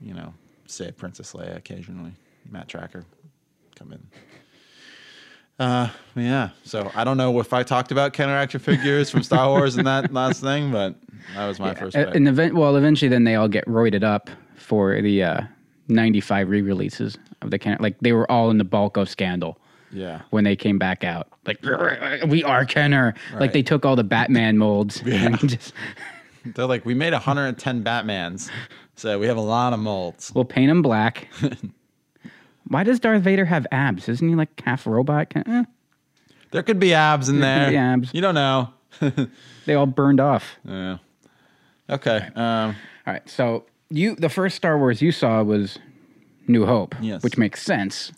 Speaker 2: you know, say Princess Leia occasionally. Matt Trakker, come in. Uh, yeah. So I don't know if I talked about Kenner action figures from Star Wars in that last thing, but that was my first.
Speaker 3: Uh,
Speaker 2: pick.
Speaker 3: And event, well, eventually, then they all get roided up for the uh, '95 re-releases of the Kenner. Like they were all in the bulk of Scandal
Speaker 2: yeah.
Speaker 3: when they came back out. Like we are Kenner. Like they took all the Batman molds and just
Speaker 2: They're like, we made 110 Batmans, so we have a lot of molds.
Speaker 3: we'll paint them black. Why does Darth Vader have abs? Isn't he like half robot? Eh,
Speaker 2: There could be abs in
Speaker 3: There
Speaker 2: there.
Speaker 3: could be abs.
Speaker 2: You don't know.
Speaker 3: they all burned off.
Speaker 2: Yeah. Okay. Um,
Speaker 3: All right, so you the first Star Wars you saw was New Hope,
Speaker 2: Yes.
Speaker 3: which makes sense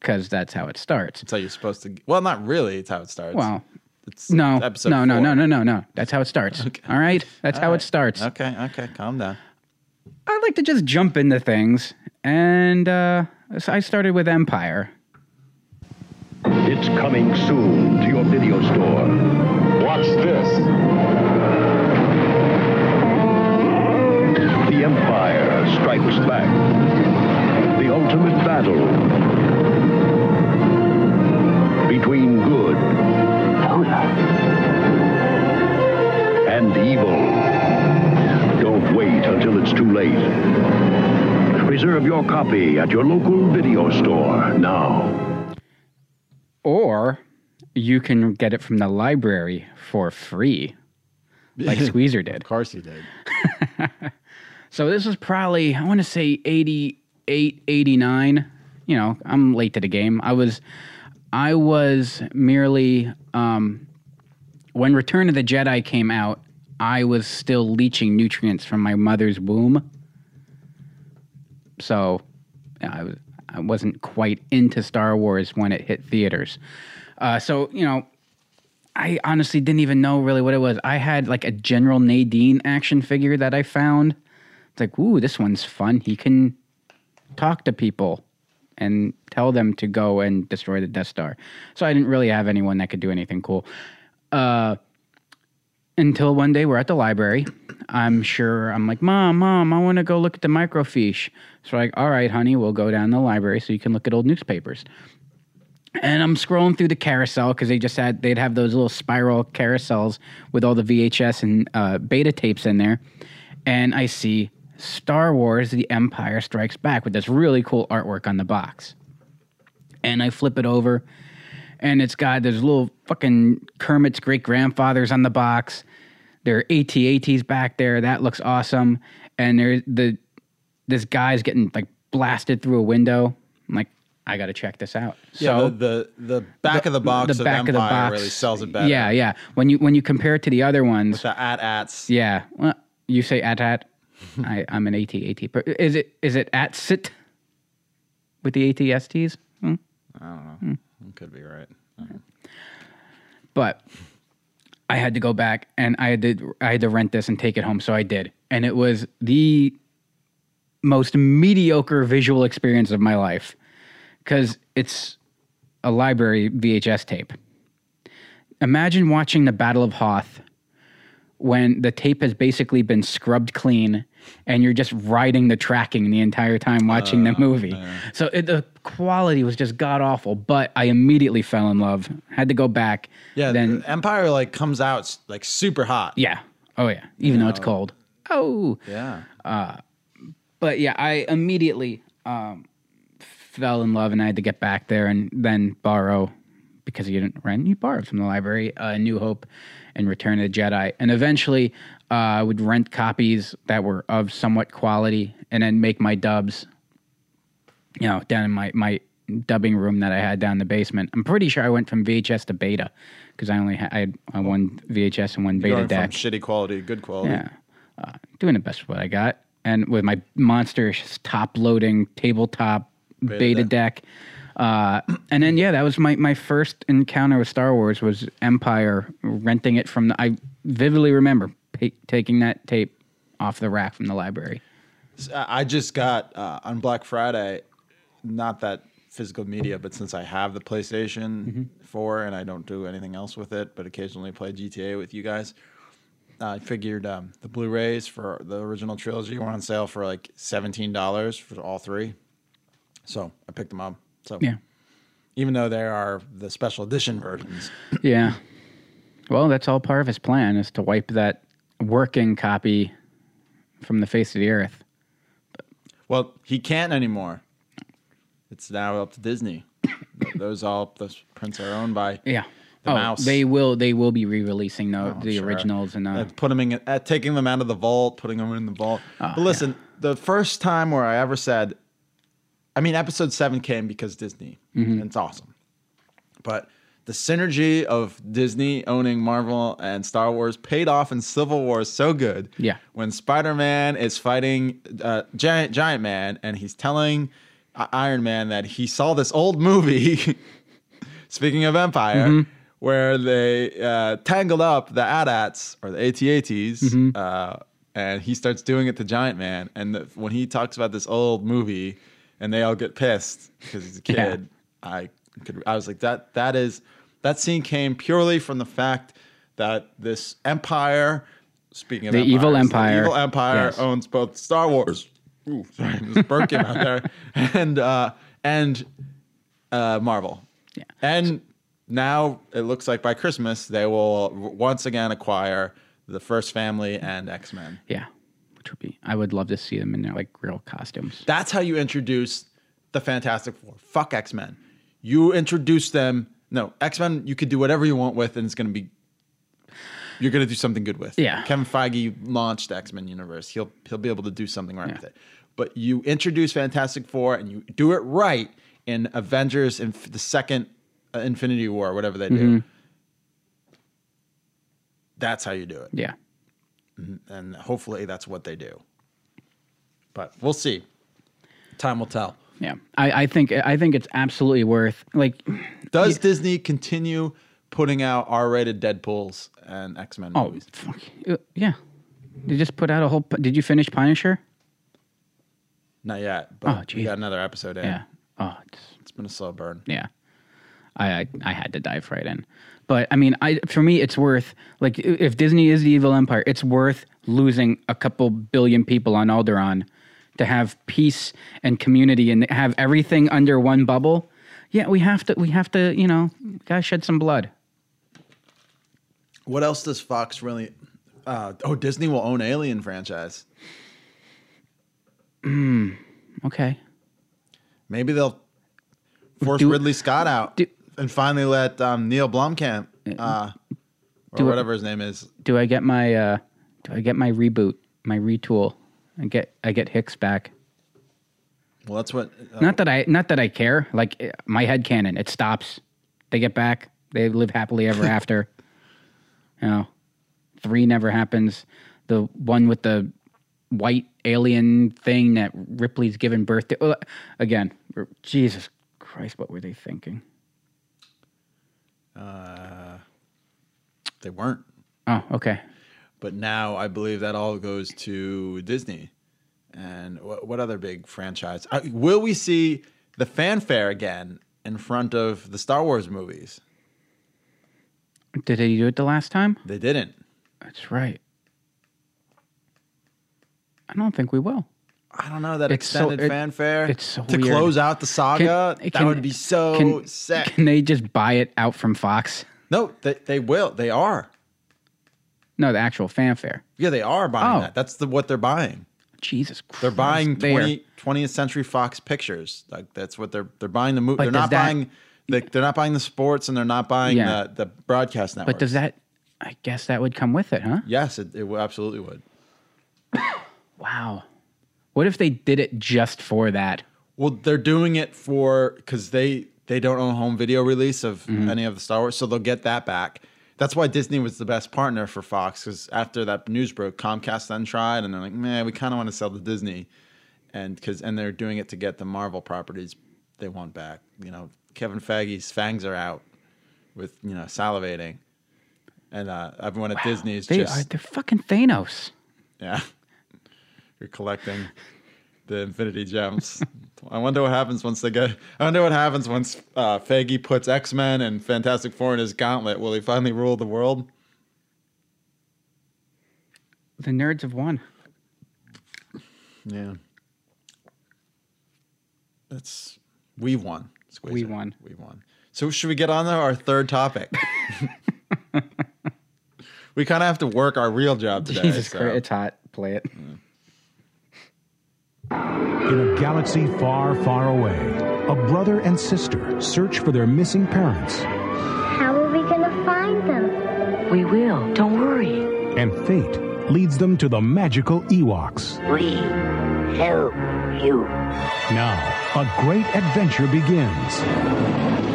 Speaker 3: because that's how it starts.
Speaker 2: that's how you're supposed to. Well, not really. It's how it starts.
Speaker 3: Well,
Speaker 2: it's
Speaker 3: no,
Speaker 2: episode
Speaker 3: no, no,
Speaker 2: four.
Speaker 3: no, no, no, no. That's how it starts. All right, that's how
Speaker 2: All
Speaker 3: it starts.
Speaker 2: Okay. Okay. Calm down.
Speaker 3: I like to just jump into things, and uh, I started with Empire.
Speaker 6: It's coming soon to your video store.
Speaker 5: Watch this.
Speaker 6: The Empire strikes back. The ultimate battle between good and evil. Don't wait until it's too late. Reserve your copy at your local video store now.
Speaker 3: Or you can get it from the library for free, like Squeezer did.
Speaker 2: Of course he did.
Speaker 3: So this was probably, I want to say 88, 89. You know, I'm late to the game. I was, I was merely, um, when Return of the Jedi came out, I was still leeching nutrients from my mother's womb. So I, was, I wasn't quite into Star Wars when it hit theaters. Uh, so, you know, I honestly didn't even know really what it was. I had like a General Madine action figure that I found. It's like, ooh, this one's fun. He can talk to people and tell them to go and destroy the Death Star. So I didn't really have anyone that could do anything cool. Uh, until one day we're at the library. I'm sure I'm like, Mom, Mom, I want to go look at the microfiche. So like, all right, honey, we'll go down the library so you can look at old newspapers. And I'm scrolling through the carousel because they just had they'd have those little spiral carousels with all the VHS and uh, beta tapes in there, and I see Star Wars: The Empire Strikes Back with this really cool artwork on the box, and I flip it over, and it's got there's little fucking Kermit's great grandfathers on the box. There are AT-ATs back there. That looks awesome, and there's the this guy's getting like blasted through a window. I'm like, I got to check this out.
Speaker 2: Yeah.
Speaker 3: so
Speaker 2: the, the the back of the box
Speaker 3: the
Speaker 2: of
Speaker 3: back
Speaker 2: Empire
Speaker 3: of the box
Speaker 2: really sells it better.
Speaker 3: Yeah, yeah. When you when you compare it to the other ones, With
Speaker 2: The at ats.
Speaker 3: yeah. Well, you say at at. I I'm an AT AT. But is it is it at sit with the ATSTs? Hmm?
Speaker 2: You could be right. Mm-hmm.
Speaker 3: But I had to go back and I had to I had to rent this and take it home, so I did, and it was the most mediocre visual experience of my life because it's a library VHS tape. Imagine watching the Battle of Hoth when the tape has basically been scrubbed clean and you're just riding the tracking the entire time watching the movie. So it, the quality was just god awful, but I immediately fell in love. Had to go back.
Speaker 2: Yeah.
Speaker 3: Then
Speaker 2: the Empire like comes out like super hot.
Speaker 3: yeah. Oh yeah. Even though it's cold. Oh.
Speaker 2: Yeah.
Speaker 3: But yeah, I immediately um, fell in love, and I had to get back there and then borrow because you didn't rent. You borrowed from the library, uh, New Hope, and Return of the Jedi, and eventually uh, I would rent copies that were of somewhat quality, and then make my dubs. You know, down in my my dubbing room that I had down in the basement. I'm pretty sure I went from VHS to beta because I only had I had uh, one VHS and one beta
Speaker 2: Going
Speaker 3: deck.
Speaker 2: shitty quality to good quality.
Speaker 3: Yeah. Uh, doing the best with what I got. And with my monster top loading tabletop beta,
Speaker 2: Beta
Speaker 3: deck. Uh, and then, yeah, that was my, my first encounter with Star Wars was Empire, renting it from the, I vividly remember taking that tape off the rack from the library.
Speaker 2: I I just got uh, on Black Friday, not that physical media, but since I have the PlayStation 4 and I don't do anything else with it, but occasionally play GTA with you guys, I figured um, the Blu-rays for the original trilogy were on sale for like seventeen dollars for all three. So I picked them up. So
Speaker 3: Yeah.
Speaker 2: even though there are the special edition versions,
Speaker 3: Yeah. Well, that's all part of his plan is to wipe that working copy from the face of the earth.
Speaker 2: well, he can't anymore. It's now up to Disney. Those all those prints are owned by
Speaker 3: Yeah.
Speaker 2: The
Speaker 3: oh,
Speaker 2: mouse.
Speaker 3: they will. They will be re-releasing the, the
Speaker 2: Sure.
Speaker 3: originals and uh,
Speaker 2: Uh, put them in, uh, taking them out of the vault, putting them in the vault.
Speaker 3: Oh,
Speaker 2: but listen, the first time where I ever said, I mean, episode seven came because Disney.
Speaker 3: Mm-hmm.
Speaker 2: and It's awesome, but the synergy of Disney owning Marvel and Star Wars paid off in Civil War so good.
Speaker 3: Yeah.
Speaker 2: when Spider Man is fighting uh, Giant Giant Man, and he's telling uh, Iron Man that he saw this old movie. Speaking of Empire,
Speaker 3: Mm-hmm.
Speaker 2: where they uh, tangled up the AT-ATs or the AT-ATs,
Speaker 3: Mm-hmm.
Speaker 2: uh, and he starts doing it to Giant Man. And the, when he talks about this old movie, and they all get pissed because he's a
Speaker 3: Yeah.
Speaker 2: kid, I could I was like that. That is that scene came purely from the fact that this Empire, speaking of
Speaker 3: The evil empire.
Speaker 2: the evil Empire
Speaker 3: Yes.
Speaker 2: owns both Star Wars. Ooh, sorry, this burp came out there, and uh, and uh, Marvel.
Speaker 3: Yeah.
Speaker 2: And now it looks like by Christmas they will once again acquire the first family and X Men.
Speaker 3: yeah, which would be. I would love to see them in their like real costumes.
Speaker 2: That's how you introduce the Fantastic Four. Fuck X Men. You introduce them. No, X Men. You could do whatever you want with, and it's going to be. You're going to do something good with.
Speaker 3: Yeah.
Speaker 2: Kevin Feige launched X Men universe. He'll he'll be able to do something right
Speaker 3: Yeah.
Speaker 2: with it. But you introduce Fantastic Four, and you do it right in Avengers in the second uh, Infinity War, whatever they do.
Speaker 3: Mm-hmm.
Speaker 2: That's how you do it
Speaker 3: Yeah,
Speaker 2: and hopefully that's what they do. But we'll see. Time will tell.
Speaker 3: yeah. I, I think I think it's absolutely worth like.
Speaker 2: Does Disney continue putting out R-rated Deadpool's and X-Men
Speaker 3: Oh,
Speaker 2: movies?
Speaker 3: fuck. Uh, yeah. They just put out a whole. Did you finish Punisher?
Speaker 2: Not yet, but
Speaker 3: Oh,
Speaker 2: we got another episode in.
Speaker 3: Yeah. Oh, it's,
Speaker 2: It's been a slow burn.
Speaker 3: yeah. I, I I had to dive right in, but I mean, I for me, it's worth like if Disney is the evil empire, it's worth losing a couple billion people on Alderaan to have peace and community and have everything under one bubble. Yeah, we have to. We have to. You know, gotta shed some blood.
Speaker 2: What else does Fox really? Uh, oh, Disney will own Alien franchise.
Speaker 3: Okay.
Speaker 2: Maybe they'll force
Speaker 3: Do-
Speaker 2: Ridley Scott out
Speaker 3: do-
Speaker 2: and finally let um, Neil Blomkamp, uh, or
Speaker 3: Do
Speaker 2: whatever his name is.
Speaker 3: Do I get my uh do I get my reboot, my retool? I get I get Hicks back.
Speaker 2: Well, that's what. Uh,
Speaker 3: Not that I not that I care. Like eh, my head canon, it stops. They get back. They live happily ever after. You know, three never happens. The one with the white alien thing that Ripley's given birth to. Again, Jesus Christ, what were they thinking?
Speaker 2: They weren't.
Speaker 3: Oh, okay.
Speaker 2: but now I believe that all goes to Disney. And what, what other big franchise? Uh, will we see the fanfare again in front of the Star Wars movies?
Speaker 3: Did they do it the last time?
Speaker 2: They didn't.
Speaker 3: That's right. I don't think we will.
Speaker 2: I don't know that
Speaker 3: It's so-
Speaker 2: extended
Speaker 3: it-
Speaker 2: fanfare
Speaker 3: it's so
Speaker 2: to
Speaker 3: weird.
Speaker 2: close out the saga.
Speaker 3: Can-
Speaker 2: that
Speaker 3: can-
Speaker 2: would be so
Speaker 3: can-
Speaker 2: sick.
Speaker 3: Can they just buy it out from Fox?
Speaker 2: no, they, they will. They are.
Speaker 3: No, the actual fanfare.
Speaker 2: Yeah, they are buying
Speaker 3: Oh.
Speaker 2: that. That's the what they're buying.
Speaker 3: Jesus Christ.
Speaker 2: They're buying
Speaker 3: They
Speaker 2: 20, 20th Century Fox Pictures. Like that's what they're they're buying the movie. They're not
Speaker 3: that-
Speaker 2: buying. The, they're not buying the sports, and they're not buying
Speaker 3: Yeah.
Speaker 2: the, the broadcast network.
Speaker 3: But does that, I guess that would come with it, huh?
Speaker 2: Yes, it, it absolutely would.
Speaker 3: Wow. What if they did it just for that?
Speaker 2: Well, they're doing it for because they they don't own home video release of
Speaker 3: Mm-hmm.
Speaker 2: any of the Star Wars, so they'll get that back. That's why Disney was the best partner for Fox because after that news broke, Comcast then tried, and they're like, "Man, we kind of want to sell to Disney," and because and they're doing it to get the Marvel properties they want back. You know, Kevin Feige's fangs are out with you know salivating, and uh, everyone at Disney is
Speaker 3: They
Speaker 2: just
Speaker 3: are, they're fucking Thanos.
Speaker 2: yeah. You're collecting the Infinity Gems. I wonder what happens once they get. I wonder what happens once uh, Feige puts X Men and Fantastic Four in his gauntlet. Will he finally rule the world?
Speaker 3: The nerds have won.
Speaker 2: Yeah. that's we won. Squeezer.
Speaker 3: We won.
Speaker 2: We won. So should we get on to our third topic? we kind of have to work our real job today.
Speaker 3: Jesus
Speaker 2: so-
Speaker 3: Christ, it's hot. Play it.
Speaker 7: In a galaxy far, far away, a brother and sister search for their missing parents,
Speaker 8: How are we gonna find them?
Speaker 9: We will. Don't worry.
Speaker 7: and fate leads them to the magical Ewoks.
Speaker 9: We help you.
Speaker 7: Now, a great adventure begins.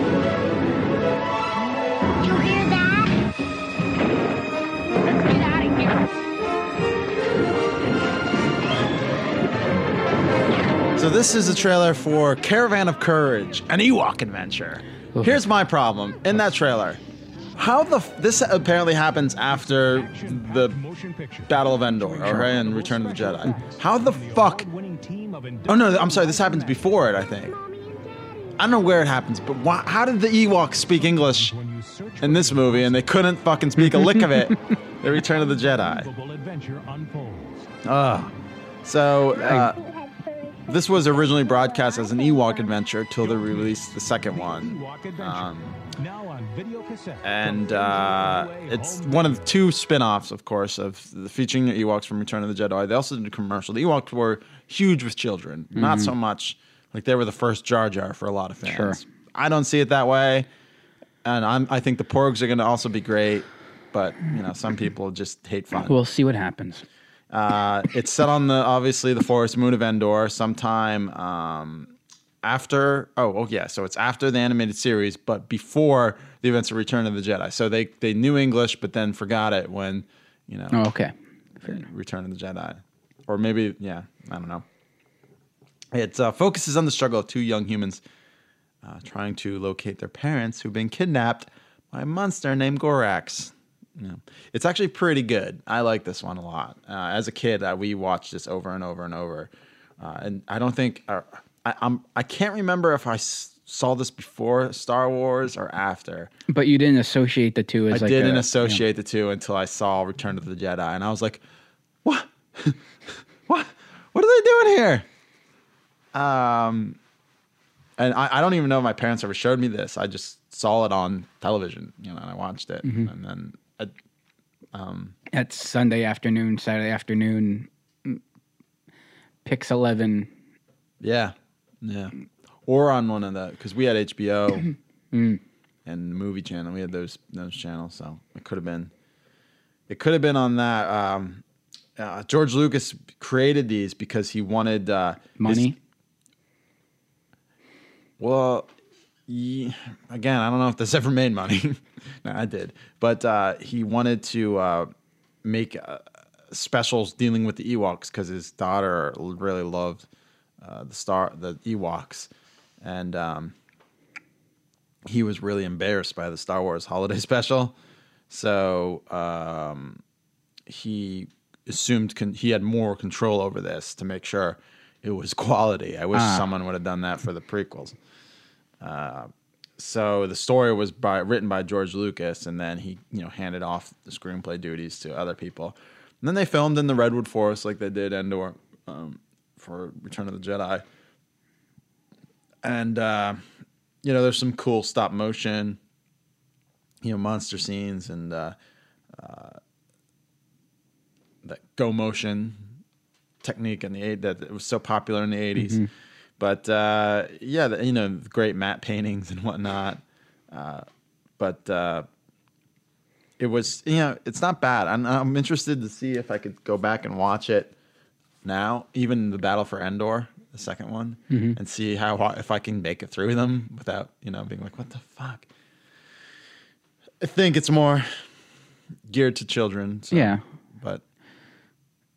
Speaker 2: So this is a trailer for Caravan of Courage, an Ewok adventure. Here's my problem in that trailer. How the f- this apparently happens after the Battle of Endor, okay, and Return of the Jedi. How the fuck? Oh no, I'm sorry. This happens before it, I think. I don't know where it happens, but why, how did the Ewoks speak English in this movie, and they couldn't fucking speak a lick of it? The Return of the Jedi.
Speaker 7: adventure unfolds.
Speaker 2: Ugh. So uh, this was originally broadcast as an Ewok adventure till they released the second one. Um,
Speaker 7: now on video cassette.
Speaker 2: and uh, it's one of the two spin-offs, of course, of the featuring the Ewoks from Return of the Jedi. They also did a commercial. The Ewoks were huge with children, not so much like they were the first Jar Jar for a lot of fans.
Speaker 3: Sure.
Speaker 2: I don't see it that way, and I'm I think the Porgs are going to also be great, but you know some people just hate fun.
Speaker 3: We'll see what happens.
Speaker 2: Uh, it's set on the obviously the forest moon of Endor sometime um, after. Oh, oh yeah. So it's after the animated series, but before the events of Return of the Jedi. So they they knew English, but then forgot it when you know
Speaker 3: Oh, okay.
Speaker 2: Return of the Jedi, or maybe yeah, I don't know. It uh, focuses on the struggle of two young humans uh, trying to locate their parents who've been kidnapped by a monster named Gorax. Yeah. It's actually pretty good. I like this one a lot. Uh, as a kid, uh, we watched this over and over and over, uh, and I don't think uh, I, I'm. I can't remember if I s- saw this before Star Wars or after.
Speaker 3: But you didn't associate the two as
Speaker 2: I
Speaker 3: like
Speaker 2: didn't
Speaker 3: a,
Speaker 2: associate the two until I saw Return of the Jedi, and I was like, "What? what? What are they doing here?" Um, and I, I don't even know if my parents ever showed me this. I just saw it on television, you know, and I watched it,
Speaker 3: Mm-hmm.
Speaker 2: and then I,
Speaker 3: At Sunday afternoon, Saturday afternoon, Pix Eleven.
Speaker 2: yeah, yeah, or on one of the because we had HBO
Speaker 3: Mm.
Speaker 2: and the movie channel. We had those those channels, so it could have been. It could have been on that. Um, uh, George Lucas created these because he wanted uh, his-
Speaker 3: Money.
Speaker 2: Well, again, I don't know if this ever made money. no, I did, but uh, he wanted to uh, make uh, specials dealing with the Ewoks because his daughter really loved uh, the star, the Ewoks, and um, he was really embarrassed by the Star Wars Holiday Special, so um, he assumed con- he had more control over this to make sure it was quality. I wish someone would have done that for the prequels. Uh, so the story was by written by George Lucas, and then he you know handed off the screenplay duties to other people. And then they filmed in the redwood forest like they did Endor um, for Return of the Jedi. And uh, you know, there's some cool stop motion, you know, monster scenes and uh, uh, that go motion technique in the eight that was so popular in the 80s. But uh, yeah, the, you know, great matte paintings and whatnot. Uh, but uh, it was, you know, it's not bad. I'm, I'm interested to see if I could go back and watch it now, even the Battle for Endor, the second one, and see how if I can make it through them without, you know, being like, what the fuck. I think it's more geared to children. so-
Speaker 3: Yeah.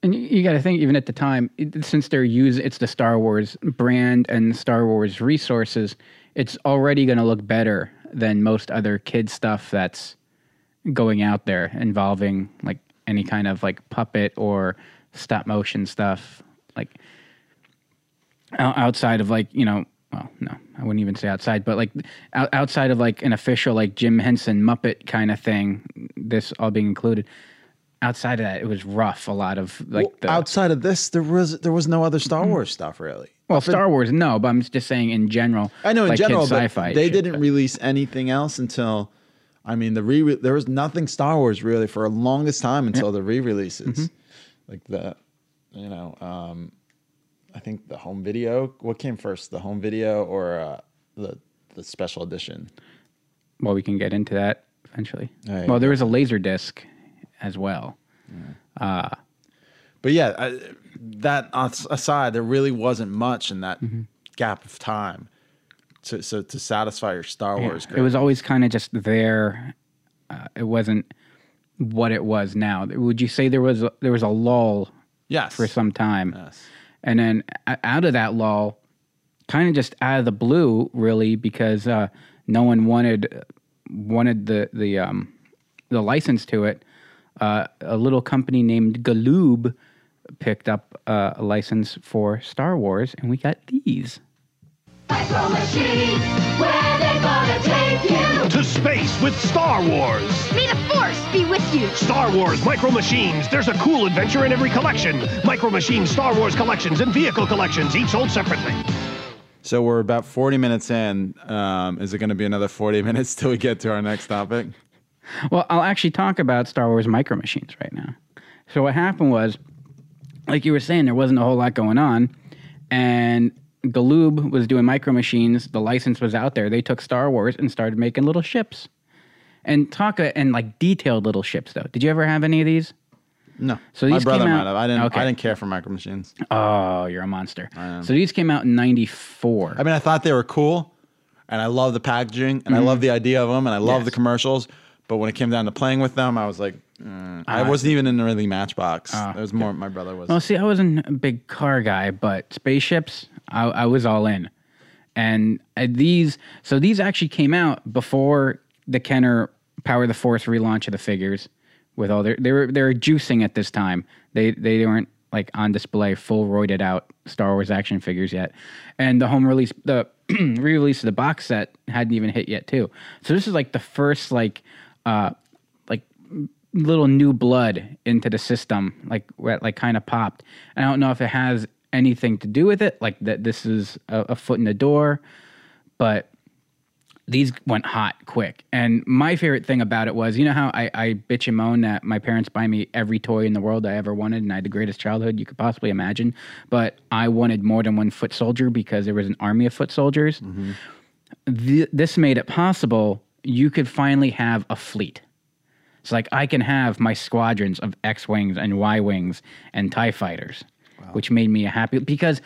Speaker 3: And you, got to think, even at the time, since they're using it's the Star Wars brand and Star Wars resources, it's already going to look better than most other kid stuff that's going out there involving like any kind of like puppet or stop motion stuff. like outside of like you know well no i wouldn't even say outside but like outside of like an official like jim henson muppet kind of thing this all being included outside of that it was rough a lot of like
Speaker 2: Well,
Speaker 3: the
Speaker 2: outside of this, there was there was no other Star Wars stuff really.
Speaker 3: well
Speaker 2: Up in-
Speaker 3: star wars no but i'm just saying in general
Speaker 2: I know in
Speaker 3: like
Speaker 2: general, but
Speaker 3: sci-fi
Speaker 2: they
Speaker 3: shit,
Speaker 2: didn't
Speaker 3: but-
Speaker 2: release anything else until. I mean, the re there was nothing Star Wars really for a longest time until the re-releases,
Speaker 3: Mm-hmm.
Speaker 2: like the, you know, um, I think the home video. What came first, the home video or uh, the the special edition?
Speaker 3: well we can get into that eventually
Speaker 2: Yeah,
Speaker 3: well there was a laser disc as well
Speaker 2: But yeah, I, that aside, there really wasn't much in that
Speaker 3: Mm-hmm.
Speaker 2: gap of time to so to satisfy your Star
Speaker 3: Yeah.
Speaker 2: Wars.
Speaker 3: It was always kind of just there. Uh, it wasn't what it was now. Would you say there was a, there was a lull
Speaker 2: yes
Speaker 3: for some time,
Speaker 2: Yes.
Speaker 3: and then out of that lull, kind of just out of the blue, really, because uh, no one wanted wanted the the um, the license to it. Uh, a little company named Galoob picked up uh, a license for Star Wars, and we got these.
Speaker 10: To space with Star Wars.
Speaker 4: May the force be with you.
Speaker 10: Star Wars Micro Machines. There's a cool adventure in every collection. Micro Machines Star Wars collections and vehicle collections, each sold separately.
Speaker 2: So we're about forty minutes in. Um, is it going to be another forty minutes till we get to our next topic?
Speaker 3: Well, I'll actually talk about Star Wars Micro Machines right now. So what happened was, like you were saying, there wasn't a whole lot going on, and Galoob was doing Micro Machines. The license was out there. They took Star Wars and started making little ships, and talk uh, and like detailed little ships. Though, did you ever have any of these?
Speaker 2: No.
Speaker 3: So
Speaker 2: my
Speaker 3: these
Speaker 2: brother
Speaker 3: came
Speaker 2: might
Speaker 3: out-
Speaker 2: have. I didn't.
Speaker 3: Okay.
Speaker 2: I didn't care for micro machines.
Speaker 3: Oh, you're a monster. So these came out in '94.
Speaker 2: I mean, I thought they were cool, and I love the packaging, and I love mm-hmm. the idea of them, and I love
Speaker 3: Yes.
Speaker 2: the commercials. But when it came down to playing with them, I was like, mm, I
Speaker 3: Ah.
Speaker 2: wasn't even in the really Matchbox. it was more my brother was.
Speaker 3: Well, see, I wasn't a big car guy, but spaceships, I, I was all in. And uh, these, so these actually came out before the Kenner Power of the Force relaunch of the figures. With all their, they were they were juicing at this time. They they weren't like on display full roided out Star Wars action figures yet. And the home release, the re-release of the box set hadn't even hit yet too. So this is like the first like uh like little new blood into the system, like where like kind of popped. And I don't know if it has anything to do with it, like that this is a, a foot in the door, but these went hot quick. And my favorite thing about it was, you know how I, I bitch and moan that my parents buy me every toy in the world I ever wanted, and I had the greatest childhood you could possibly imagine. But I wanted more than one foot soldier because there was an army of foot soldiers. Th- this made it possible. You could finally have a fleet. It's like I can have my squadrons of X wings and Y wings and Tie fighters, which made me happy because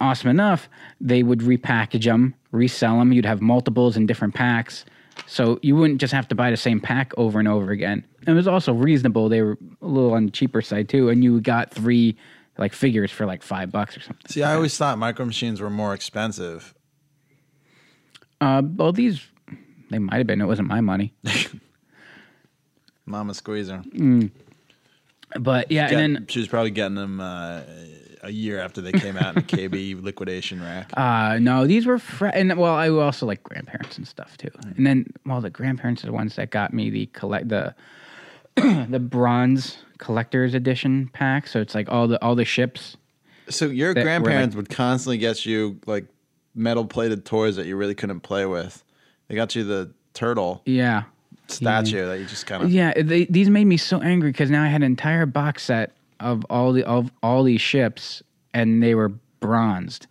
Speaker 3: awesome enough, they would repackage them, resell them. You'd have multiples in different packs. So you wouldn't just have to buy the same pack over and over again. And it was also reasonable. They were a little on the cheaper side too. And you got three like figures for like five bucks or something.
Speaker 2: See, I always thought micro machines were more expensive.
Speaker 3: Uh, well, these, they might have been. It wasn't my money.
Speaker 2: Mama Squeezer.
Speaker 3: But yeah, and then
Speaker 2: she was probably getting them uh, a year after they came out in a KB liquidation rack.
Speaker 3: Uh, no, these were fr- and well, I also like grandparents and stuff too. And then, well, the grandparents are the ones that got me the collect the the bronze collector's edition pack. So it's like all the all the ships.
Speaker 2: So your
Speaker 3: were, like-
Speaker 2: grandparents would constantly get you like metal plated toys that you really couldn't play with. They got you the turtle
Speaker 3: Yeah,
Speaker 2: statue that you just kind of
Speaker 3: yeah. They, these made me so angry because now I had an entire box set of all the of all these ships, and they were bronzed.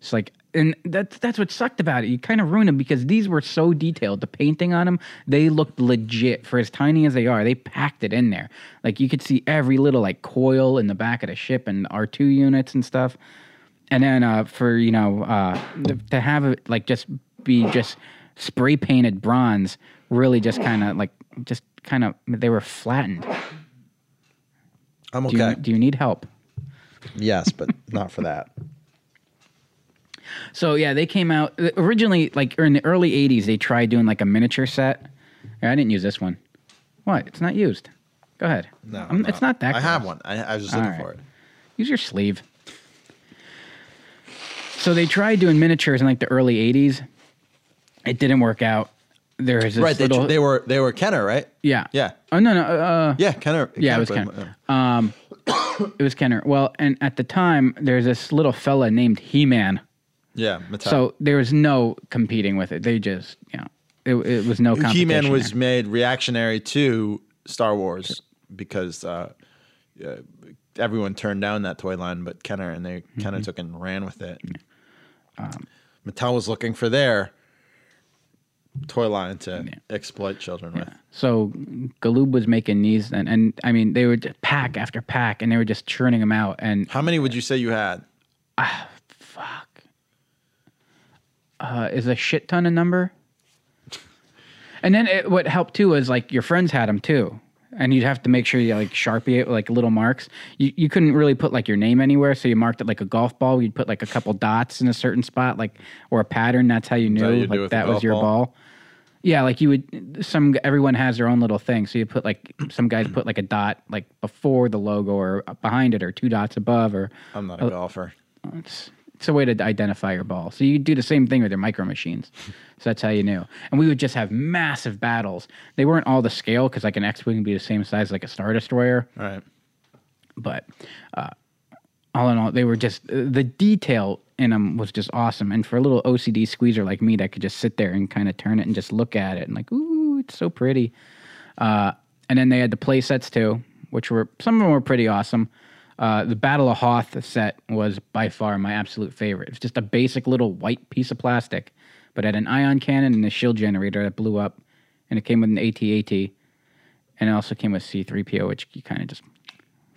Speaker 3: It's like. And that's that's what sucked about it. You kind of ruined them because these were so detailed. The painting on them, they looked legit for as tiny as they are. They packed it in there. Like you could see every little like coil in the back of the ship and R two units and stuff. And then uh, for you know uh, th- to have it like just be just spray painted bronze, really just kind of like just kind of they were flattened.
Speaker 2: I'm
Speaker 3: Do you, do you need help?
Speaker 2: yes, but not for that.
Speaker 3: So yeah, they came out uh, originally like or in the early '80s. They tried doing like a miniature set. I didn't use this one. What? It's not used. Go ahead.
Speaker 2: No, no.
Speaker 3: it's not that.
Speaker 2: I have one. I, I was just
Speaker 3: All
Speaker 2: looking
Speaker 3: right.
Speaker 2: for it.
Speaker 3: Use your sleeve. so they tried doing miniatures in like the early '80s. It didn't work out. There was this
Speaker 2: right. They,
Speaker 3: little,
Speaker 2: they were they were Kenner, right?
Speaker 3: yeah,
Speaker 2: Yeah.
Speaker 3: Oh no, no, uh,
Speaker 2: Yeah, Kenner.
Speaker 3: yeah, it was Kenner. Um, it was Kenner. Well, and at the time, there's this little fella named He-Man.
Speaker 2: Yeah, Mattel.
Speaker 3: So there was no competing with it. They just, you know, it, it was no competition.
Speaker 2: He-Man was
Speaker 3: there.
Speaker 2: made reactionary to Star Wars because uh, uh, everyone turned down that toy line, but Kenner and they
Speaker 3: Mm-hmm.
Speaker 2: kind of took and ran with it.
Speaker 3: Um,
Speaker 2: Mattel was looking for their toy line to exploit children with.
Speaker 3: So Galoob was making these, and, and I mean, they were just pack after pack, and they were just churning them out. And
Speaker 2: How many would you say you had? Ah, fuck.
Speaker 3: Uh, is a shit ton of number. And then it, what helped too was like your friends had them too, and you'd have to make sure you like sharpie it with like little marks. You you couldn't really put like your name anywhere, so you marked it like a golf ball. You'd put like a couple dots in a certain spot, like or a pattern. That's how you knew
Speaker 2: do
Speaker 3: like that was your
Speaker 2: ball?
Speaker 3: ball. Yeah, like you would. Some everyone has their own little thing, so you put like some guys put like a dot like before the logo or behind it, or two dots above, or
Speaker 2: I'm not a golfer.
Speaker 3: it's, it's a way to identify your ball. So you do the same thing with your micro machines. So that's how you knew. And we would just have massive battles. They weren't all the scale because like an X-wing would be the same size like a Star Destroyer,
Speaker 2: All right.
Speaker 3: but uh, all in all, they were just the detail in them was just awesome. And for a little OCD squeezer like me, that could just sit there and kind of turn it and just look at it and like, ooh, it's so pretty. Uh, and then they had the play sets too, which were some of them were pretty awesome. Uh, the Battle of Hoth set was by far my absolute favorite. It's just a basic little white piece of plastic, but had an ion cannon and a shield generator that blew up, and it came with an AT-AT, and it also came with C-3PO, which you kind of just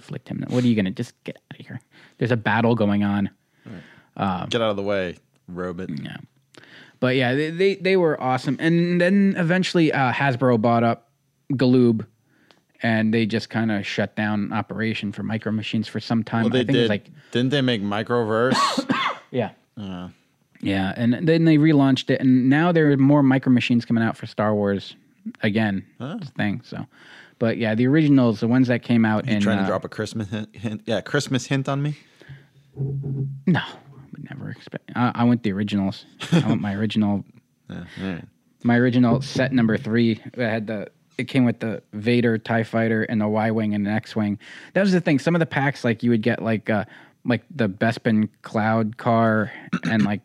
Speaker 3: flicked him. What are you gonna just get out of here? There's a battle going on.
Speaker 2: Get out of the way, robot.
Speaker 3: Yeah. But yeah, they, they, they were awesome. And then eventually uh, Hasbro bought up Galoob and they just kind of shut down operation for micro machines for some time.
Speaker 2: Well, they
Speaker 3: I think
Speaker 2: did.
Speaker 3: it was like,
Speaker 2: Didn't they make Microverse?
Speaker 3: yeah. yeah. And then they relaunched it. And now there are more micro machines coming out for Star Wars again. A thing. So, but yeah, the originals, the ones that came out
Speaker 2: you
Speaker 3: in.
Speaker 2: trying to
Speaker 3: uh,
Speaker 2: drop a Christmas hint, hint? Yeah, Christmas hint on me.
Speaker 3: No, I would never expect. I, I want the originals. I want my original
Speaker 2: Yeah, right.
Speaker 3: my original set number three that had the it came with the Vader Tie Fighter and the Y wing and the X wing. That was the thing. Some of the packs like you would get like uh like the Bespin Cloud car and like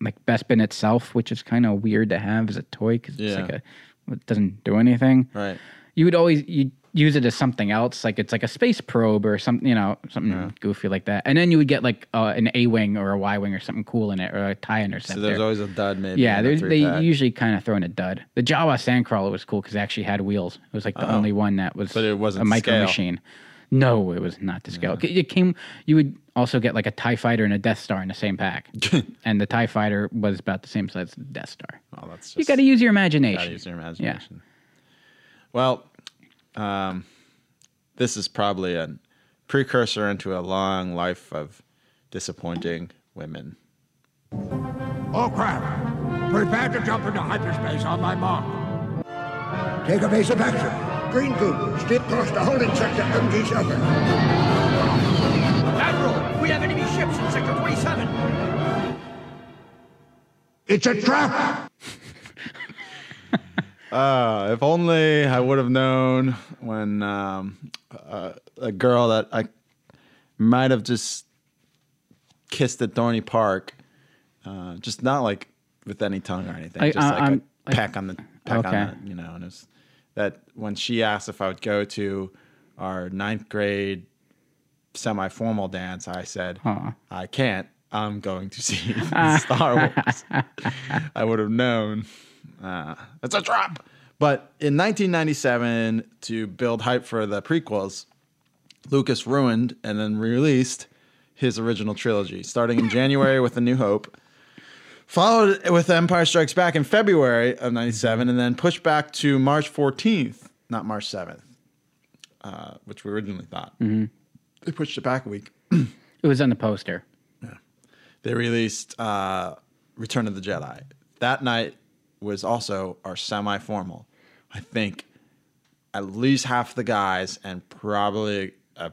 Speaker 3: like Bespin itself, which is kind of weird to have as a toy because it's
Speaker 2: Yeah.
Speaker 3: like a it doesn't do anything.
Speaker 2: Right.
Speaker 3: You would always you use it as something else, like it's like a space probe or something, you know, something goofy like that. And then you would get like uh, an A wing or a Y wing or something cool in it or a tie interceptor.
Speaker 2: So there's always a dud, maybe.
Speaker 3: Yeah,
Speaker 2: in the
Speaker 3: there's, they
Speaker 2: three-pack.
Speaker 3: usually kind of throw in a dud. The Jawa Sandcrawler was cool because it actually had wheels. It was like the
Speaker 2: Oh.
Speaker 3: only one that was
Speaker 2: But it wasn't
Speaker 3: a micro
Speaker 2: scale.
Speaker 3: machine. No, it was not to scale. It came. You would also get like a Tie Fighter and a Death Star in the same pack, and the Tie Fighter was about the same size as the Death Star.
Speaker 2: Oh, that's
Speaker 3: You got to use your imagination.
Speaker 2: gotta use your imagination. Well, um, this is probably a precursor into a long life of disappointing women.
Speaker 11: Oh crap! Prepare to jump into hyperspace on my mark. Take evasive action.
Speaker 1: Green goo, steep course the holding sector MG7.
Speaker 11: Admiral, we have enemy ships in sector 27.
Speaker 1: It's a trap!
Speaker 2: Uh, if only I would have known when um, uh, a girl that I might have just kissed at Thorny Park, uh, just not like with any tongue or anything,
Speaker 3: I-
Speaker 2: just
Speaker 3: I-
Speaker 2: like
Speaker 3: I'm-
Speaker 2: a peck on the peck
Speaker 3: Okay.
Speaker 2: on the, you know, and it was that when she asked if I would go to our ninth grade semi-formal dance, I said
Speaker 3: Aw.
Speaker 2: I can't. I'm going to see Star Wars. I would have known. Uh, it's a trap. But in 1997, to build hype for the prequels, Lucas ruined and then released his original trilogy, starting in January with A New Hope, followed with Empire Strikes Back in February of 97, and then pushed back to March 14th, not March 7th, uh, which we originally thought. They pushed it back a week.
Speaker 3: It was on the poster.
Speaker 2: they released uh, Return of the Jedi. That night was also are semi formal. I think at least half the guys and probably a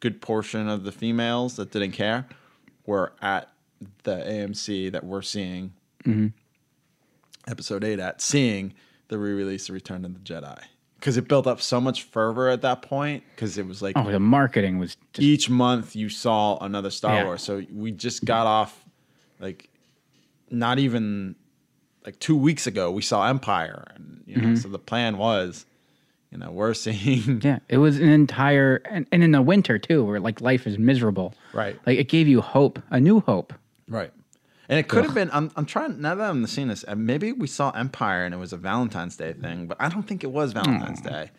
Speaker 2: good portion of the females that didn't care were at the AMC that we're seeing
Speaker 3: Mhm.
Speaker 2: episode eight at seeing the re-release of Return of the Jedi because it built up so much fervor at that point because it was like
Speaker 3: Oh, the marketing was just
Speaker 2: each month you saw another Star
Speaker 3: Yeah.
Speaker 2: Wars. So we just got off like not even like two weeks ago we saw Empire, and you know,
Speaker 3: Mhm.
Speaker 2: so the plan was, you know, we're seeing
Speaker 3: Yeah, it was an entire, and, and in the winter too, where like life is miserable.
Speaker 2: Right.
Speaker 3: Like it gave you hope, a new hope.
Speaker 2: right. And it could have been. I'm, I'm trying now that I'm seeing this. Maybe we saw Empire and it was a Valentine's Day thing, but I don't think it was Valentine's Day.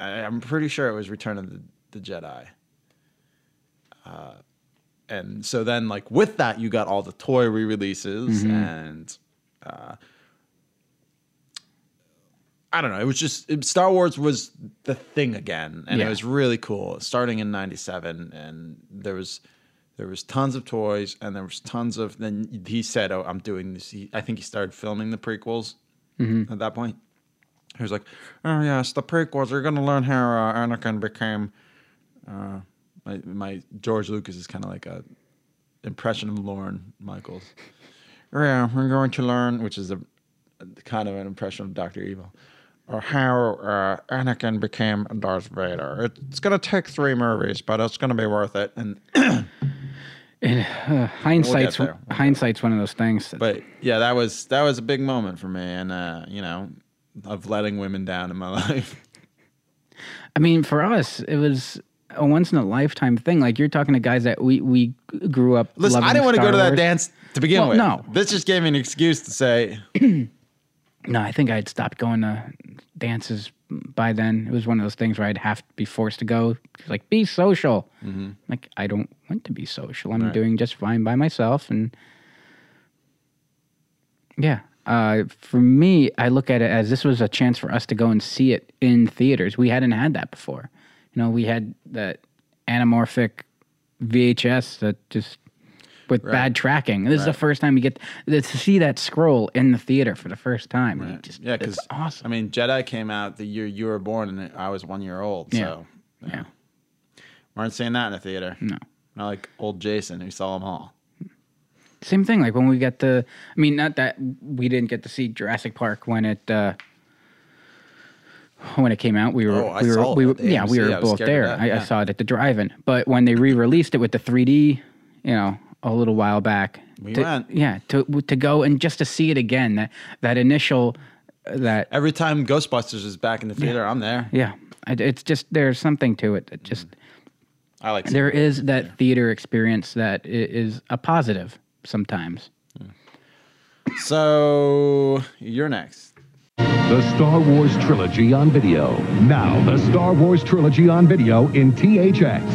Speaker 2: I, I'm pretty sure it was Return of the, the Jedi. Uh, and so then, like with that, you got all the toy re-releases
Speaker 3: Mhm.
Speaker 2: and. Uh, I don't know. It was just it, Star Wars was the thing again, and
Speaker 3: Yeah.
Speaker 2: it was really cool. Starting in '97, and there was there was tons of toys, and there was tons of. Then he said, "Oh, I'm doing this." He, I think he started filming the prequels
Speaker 3: Mhm.
Speaker 2: at that point. He was like, "Oh yes, the prequels. You're going to learn how uh, Anakin became." Uh, my my George Lucas is kind of like a impression of Lorne Michaels. Yeah, we're going to learn, which is a, a kind of an impression of Doctor Evil, or how uh, Anakin became Darth Vader. It's going to take three movies, but it's going to be worth it. And
Speaker 3: And, uh, hindsight's.
Speaker 2: We'll
Speaker 3: hindsight's one of those things. that-
Speaker 2: but yeah, that was that was a big moment for me, and uh, you know, of letting women down in my life.
Speaker 3: I mean, for us, it was a once in a lifetime thing. Like you're talking to guys that we we grew up.
Speaker 2: Listen, I didn't want to go to that dance to begin
Speaker 3: Well,
Speaker 2: with.
Speaker 3: No,
Speaker 2: this just gave me an excuse to say,
Speaker 3: no, I think I'd stopped going to dances by then. It was one of those things where I'd have to be forced to go. Like, be social.
Speaker 2: Mhm.
Speaker 3: Like, I don't want to be social. I'm
Speaker 2: Right.
Speaker 3: doing just fine by myself. And yeah, uh, for me, I look at it as this was a chance for us to go and see it in theaters. We hadn't had that before. You know, we had that anamorphic VHS that just with
Speaker 2: Right.
Speaker 3: bad tracking. This is the first time you get to see that scroll in the theater for the first time. You just,
Speaker 2: yeah, because
Speaker 3: awesome.
Speaker 2: I mean, Jedi came out the year you were born, and I was one year old.
Speaker 3: Yeah.
Speaker 2: So
Speaker 3: Yeah.
Speaker 2: weren't seeing that in a theater.
Speaker 3: No.
Speaker 2: Not like old Jason who saw them all.
Speaker 3: Same thing. Like when we got the, I mean, not that we didn't get to see Jurassic Park when it uh, when it came out. We were,
Speaker 2: Oh,
Speaker 3: we were, we were, yeah, we were both there. I, I saw it at the drive-in. But when they re-released it with the 3D, you know, a little while back,
Speaker 2: We
Speaker 3: to,
Speaker 2: went.
Speaker 3: yeah, to to go and just to see it again. That that initial, that
Speaker 2: Every time Ghostbusters is back in the theater, I'm there.
Speaker 3: yeah, it's just there's something to it that just mm-hmm.
Speaker 2: I like.
Speaker 3: there is that theater experience that is a positive sometimes. Mm.
Speaker 2: So you're next.
Speaker 6: The Star Wars trilogy on video. Now, the Star Wars trilogy on video in THX.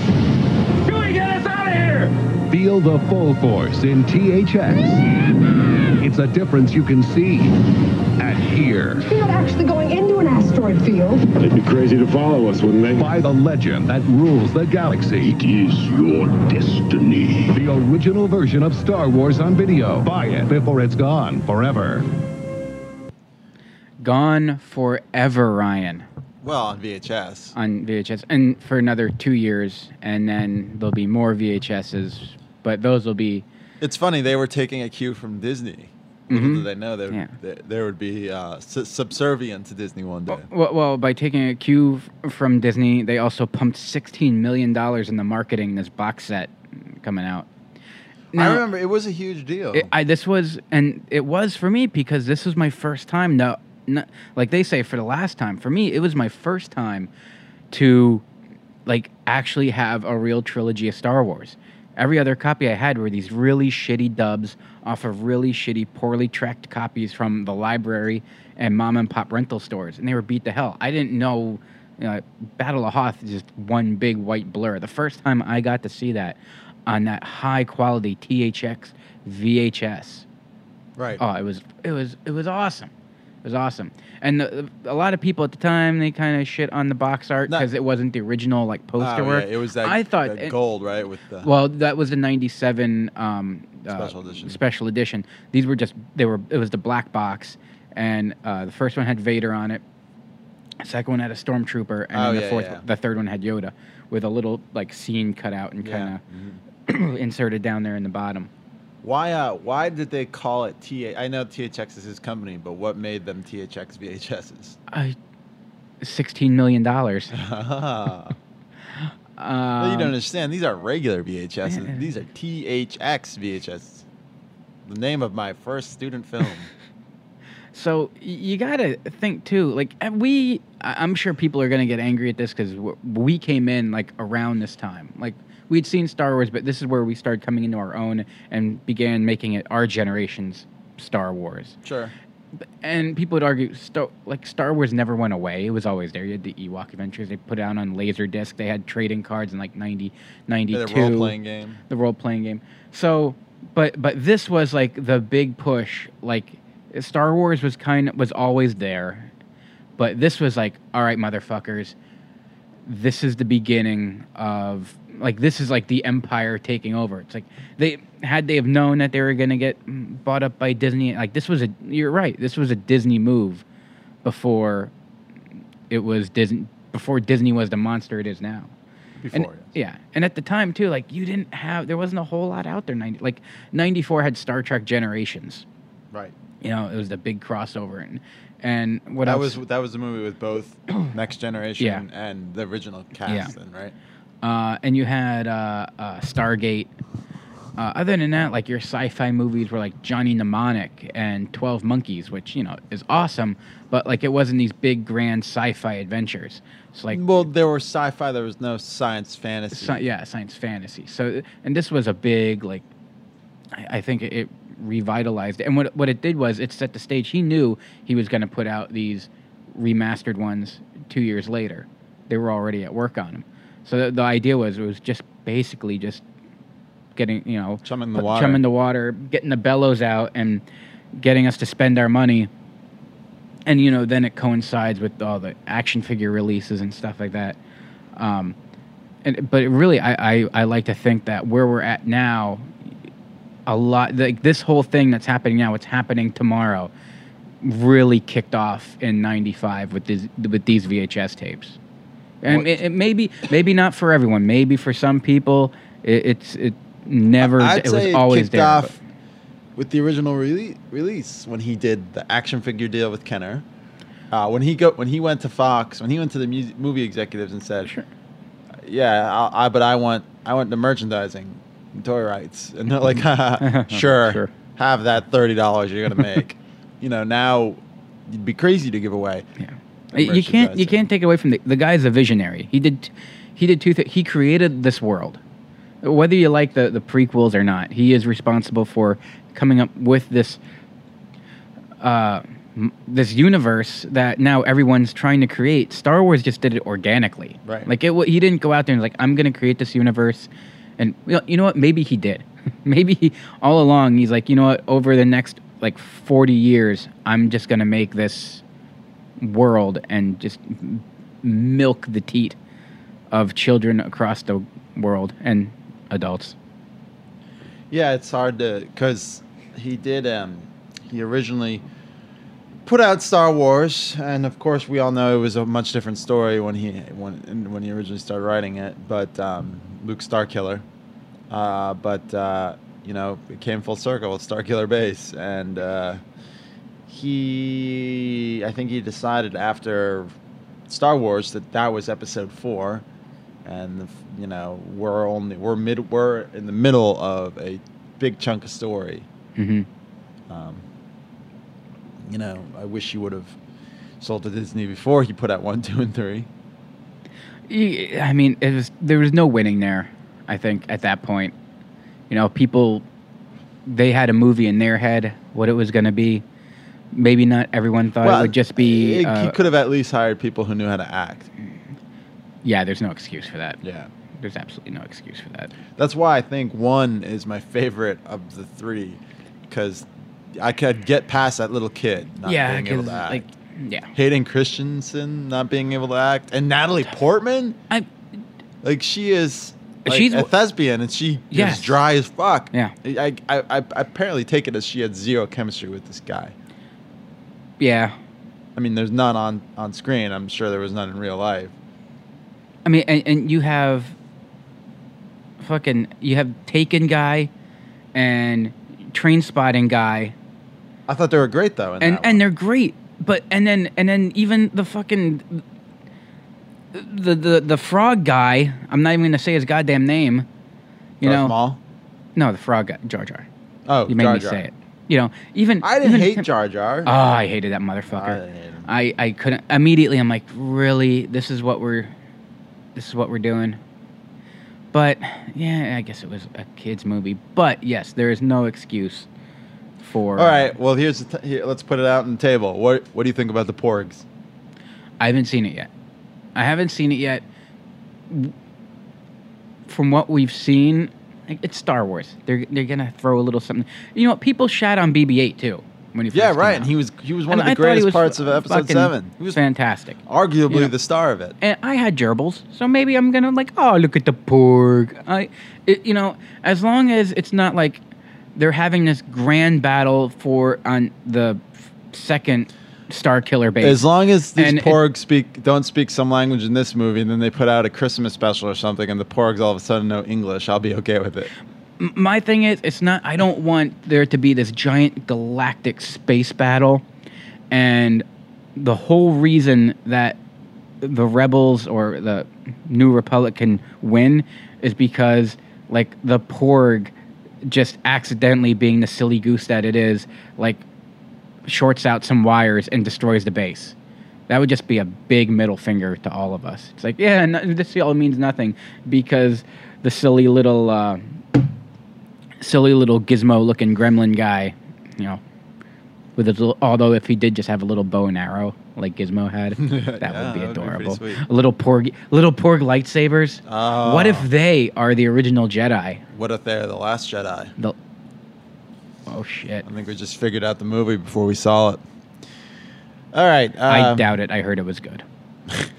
Speaker 10: Chewie, get us out of here!
Speaker 6: Feel the full force in THX. It's a difference you can see and hear.
Speaker 12: You're not actually going into an asteroid field.
Speaker 6: They'd be crazy to follow us, wouldn't they? By the legend that rules the galaxy. It is your destiny. The original version of Star Wars on video. Buy it before it's gone forever.
Speaker 3: Gone forever, Ryan.
Speaker 2: Well, on VHS.
Speaker 3: on VHS, and for another two years, and then there'll be more VHSs, but those will be
Speaker 2: It's funny they were taking a cue from Disney. Little
Speaker 3: Mhm.
Speaker 2: did they know they,
Speaker 3: Yeah.
Speaker 2: they, they would be uh, su- subservient to Disney one day.
Speaker 3: well, well by taking a cue f- from Disney. They also pumped sixteen million dollars in the marketing this box set coming out.
Speaker 2: I remember it was a huge deal.
Speaker 3: It, I this was and it was for me because this was my first time. No, no, like they say for the last time. For me, it was my first time to like actually have a real trilogy of Star Wars. Every other copy I had were these really shitty dubs off of really shitty, poorly tracked copies from the library and mom and pop rental stores, and they were beat to hell. I didn't know. You know, Battle of Hoth is just one big white blur. The first time I got to see that on that high quality THX VHS,
Speaker 2: right?
Speaker 3: Oh, it was it was it was awesome. It was awesome. And the, a lot of people at the time they kind of shit on the box art because it wasn't the original like poster
Speaker 2: Oh,
Speaker 3: work.
Speaker 2: yeah, it was that,
Speaker 3: I thought
Speaker 2: that gold, right? With the
Speaker 3: well, that was the '97 um, uh,
Speaker 2: Special edition.
Speaker 3: Special edition. These were just they were. It was the black box, and uh, the first one had Vader on it. The second one had a stormtrooper, and
Speaker 2: Oh,
Speaker 3: then the
Speaker 2: yeah,
Speaker 3: fourth,
Speaker 2: yeah.
Speaker 3: the third one had Yoda, with a little like scene cut out and kind of inserted down there in the bottom.
Speaker 2: Why? Uh, why did they call it T? I know THX is his company, but what made them THX VHSs?
Speaker 3: I, sixteen million dollars.
Speaker 2: Well,
Speaker 3: Um,
Speaker 2: you don't understand. These are regular VHSs. These are THX VHSs. The name of my first student film.
Speaker 3: So you gotta think too. Like uh, we, I'm sure people are gonna get angry at this because we came in like around this time. Like we'd seen Star Wars, but this is where we started coming into our own and began making it our generation's Star Wars.
Speaker 2: sure.
Speaker 3: And people would argue, Star, like Star Wars never went away. It was always there. You had the Ewok Adventures. They put it out on Laserdisc. They had trading cards in like 90, 92.
Speaker 2: The role playing game.
Speaker 3: The role playing game. So, but but this was like the big push. Like Star Wars was kind of was always there, but this was like, all right, motherfuckers, this is the beginning of like this is like the empire taking over. It's like they had they have known that they were going to get bought up by Disney. Like this was a you're right. This was a Disney move before it was Disney before Disney was the monster it is now. And,
Speaker 2: Before,
Speaker 3: yeah, and at the time too, like you didn't have there wasn't a whole lot out there. Ninety like ninety four had Star Trek Generations.
Speaker 2: Right.
Speaker 3: You know, it was the big crossover, and and what
Speaker 2: that
Speaker 3: else?
Speaker 2: was that was the movie with both Next Generation
Speaker 3: Yeah.
Speaker 2: and the original cast.
Speaker 3: Yeah.
Speaker 2: Then, right.
Speaker 3: Uh, and you had uh, uh, Stargate. Uh, other than that, like your sci-fi movies were like Johnny Mnemonic and Twelve Monkeys, which you know is awesome, but like it wasn't these big grand sci-fi adventures. It's like
Speaker 2: well, there were sci-fi. There was no science fantasy.
Speaker 3: sci- yeah, science fantasy. So, and this was a big like, I, I think it, it revitalized. it. And what what it did was it set the stage. He knew he was going to put out these remastered ones two years later. They were already at work on them. So the, the idea was it was just basically just getting you know
Speaker 2: Chum in the water.
Speaker 3: chum in the water, getting the bellows out, and getting us to spend our money. And you know, then it coincides with all the action figure releases and stuff like that. Um, and but really, I, I I like to think that where we're at now, a lot like this whole thing that's happening now, what's happening tomorrow, really kicked off in '95 with these with these VHS tapes. And it, it maybe maybe not for everyone. Maybe for some people, it, it's it never.
Speaker 2: I'd
Speaker 3: it was always there.
Speaker 2: off with the original rele- release when he did the action figure deal with Kenner. Uh, when he go when he went to Fox, when he went to the music, movie executives and said, "Yeah, I, I but I want I want the merchandising, toy rights," and they're like, sure,
Speaker 3: Sure.
Speaker 2: have that thirty dollars you're gonna make." you know, now you'd be crazy to give away.
Speaker 3: Yeah. You can't you can't take away from the the guy's a visionary. He did he did two things. He created this world. Whether you like the the prequels or not, he is responsible for coming up with this uh this universe that now everyone's trying to create. Star Wars just did it organically.
Speaker 2: Right.
Speaker 3: Like it he didn't go out there and like I'm going to create this universe and you know, you know what maybe he did. maybe he, all along he's like, you know what, over the next like 40 years, I'm just going to make this world and just milk the teat of children across the world and adults.
Speaker 2: Yeah, it's hard to because he did. Um, he originally put out Star Wars, and of course, we all know it was a much different story when he when when he originally started writing it. But um, Luke Starkiller, uh, but uh, you know, it came full circle with Starkiller Base, and uh, he, I think he decided after Star Wars that that was Episode Four, and you know, we're only we're mid we're in the middle of a big chunk of story.
Speaker 3: Mm-hmm.
Speaker 2: Um, you know, I wish he would have sold to Disney before he put out one, two, and three.
Speaker 3: I mean, it was there was no winning there. I think at that point, you know, people they had a movie in their head what it was going to be. Maybe not everyone thought well, it would just be.
Speaker 2: he-
Speaker 3: uh,
Speaker 2: he could have at least hired people who knew how to act.
Speaker 3: yeah, there's no excuse for that.
Speaker 2: Yeah.
Speaker 3: there's absolutely no excuse for that.
Speaker 2: That's why I think one is my favorite of the three, because I could get past that little kid not
Speaker 3: yeah,
Speaker 2: being able to act.
Speaker 3: like, yeah,
Speaker 2: Hayden Christensen not being able to act, and Natalie Portman.
Speaker 3: I
Speaker 2: like she is. Like
Speaker 3: She's-
Speaker 2: a thespian, and she
Speaker 3: Yes.
Speaker 2: is dry as fuck.
Speaker 3: Yeah.
Speaker 2: I, I, I apparently take it as she had zero chemistry with this guy.
Speaker 3: Yeah.
Speaker 2: I mean, there's none on on screen. I'm sure there was none in real life.
Speaker 3: I mean, and, and you have fucking you have Taken guy, and train spotting guy,
Speaker 2: I thought they were great though.
Speaker 3: and and they're great. But and then and then even the fucking the the the frog guy. I'm not even gonna say his goddamn name. You
Speaker 2: Darth
Speaker 3: know,
Speaker 2: Maul?
Speaker 3: no, the frog guy, Jar Jar.
Speaker 2: Oh,
Speaker 3: you made
Speaker 2: Jar
Speaker 3: me
Speaker 2: Jar.
Speaker 3: say it. You know, even
Speaker 2: I didn't
Speaker 3: even
Speaker 2: hate Jar Jar.
Speaker 3: Oh, I hated that motherfucker. I, I couldn't immediately. I'm like, really? This is what we're, this is what we're doing. But yeah, I guess it was a kids movie. But yes, there is no excuse for.
Speaker 2: All right. Well, here's the t- here. Let's put it out on the table. What What do you think about the Porgs?
Speaker 3: I haven't seen it yet. I haven't seen it yet. From what we've seen, like, it's Star Wars. They're they're gonna throw a little something. You know, what? people shat on BB-8 too when he
Speaker 2: Yeah, right. And he was he was one
Speaker 3: And
Speaker 2: of the
Speaker 3: I
Speaker 2: greatest parts of episode seven. He was
Speaker 3: fantastic.
Speaker 2: arguably
Speaker 3: You know.
Speaker 2: the star of it.
Speaker 3: And I had gerbils, so maybe I'm gonna like, oh, look at the porg. I, it, you know, as long as it's not like they're having this grand battle for on the f- second Starkiller base.
Speaker 2: As long as these
Speaker 3: And it-
Speaker 2: Porgs speak don't speak some language in this movie, and then they put out a Christmas special or something, and the Porgs all of a sudden know English, I'll be okay with it.
Speaker 3: My thing is, it's not. I don't want there to be this giant galactic space battle, and the whole reason that the rebels or the New Republic can win is because like the Porg just accidentally being the silly goose that it is, like shorts out some wires and destroys the base. That would just be a big middle finger to all of us. It's like, yeah, no, this all means nothing because the silly little, uh, silly little gizmo-looking gremlin guy, you know, with his little. Although if he did just have a little bow and arrow like Gizmo had, that
Speaker 2: Yeah,
Speaker 3: would be
Speaker 2: that would be
Speaker 3: adorable. a little porg, little porg lightsabers.
Speaker 2: Oh.
Speaker 3: What if they are the original Jedi?
Speaker 2: What if they're the last Jedi?
Speaker 3: The, oh shit!
Speaker 2: I think we just figured out the movie before we saw it. All right.
Speaker 3: I
Speaker 2: um,
Speaker 3: doubt it. I heard it was good.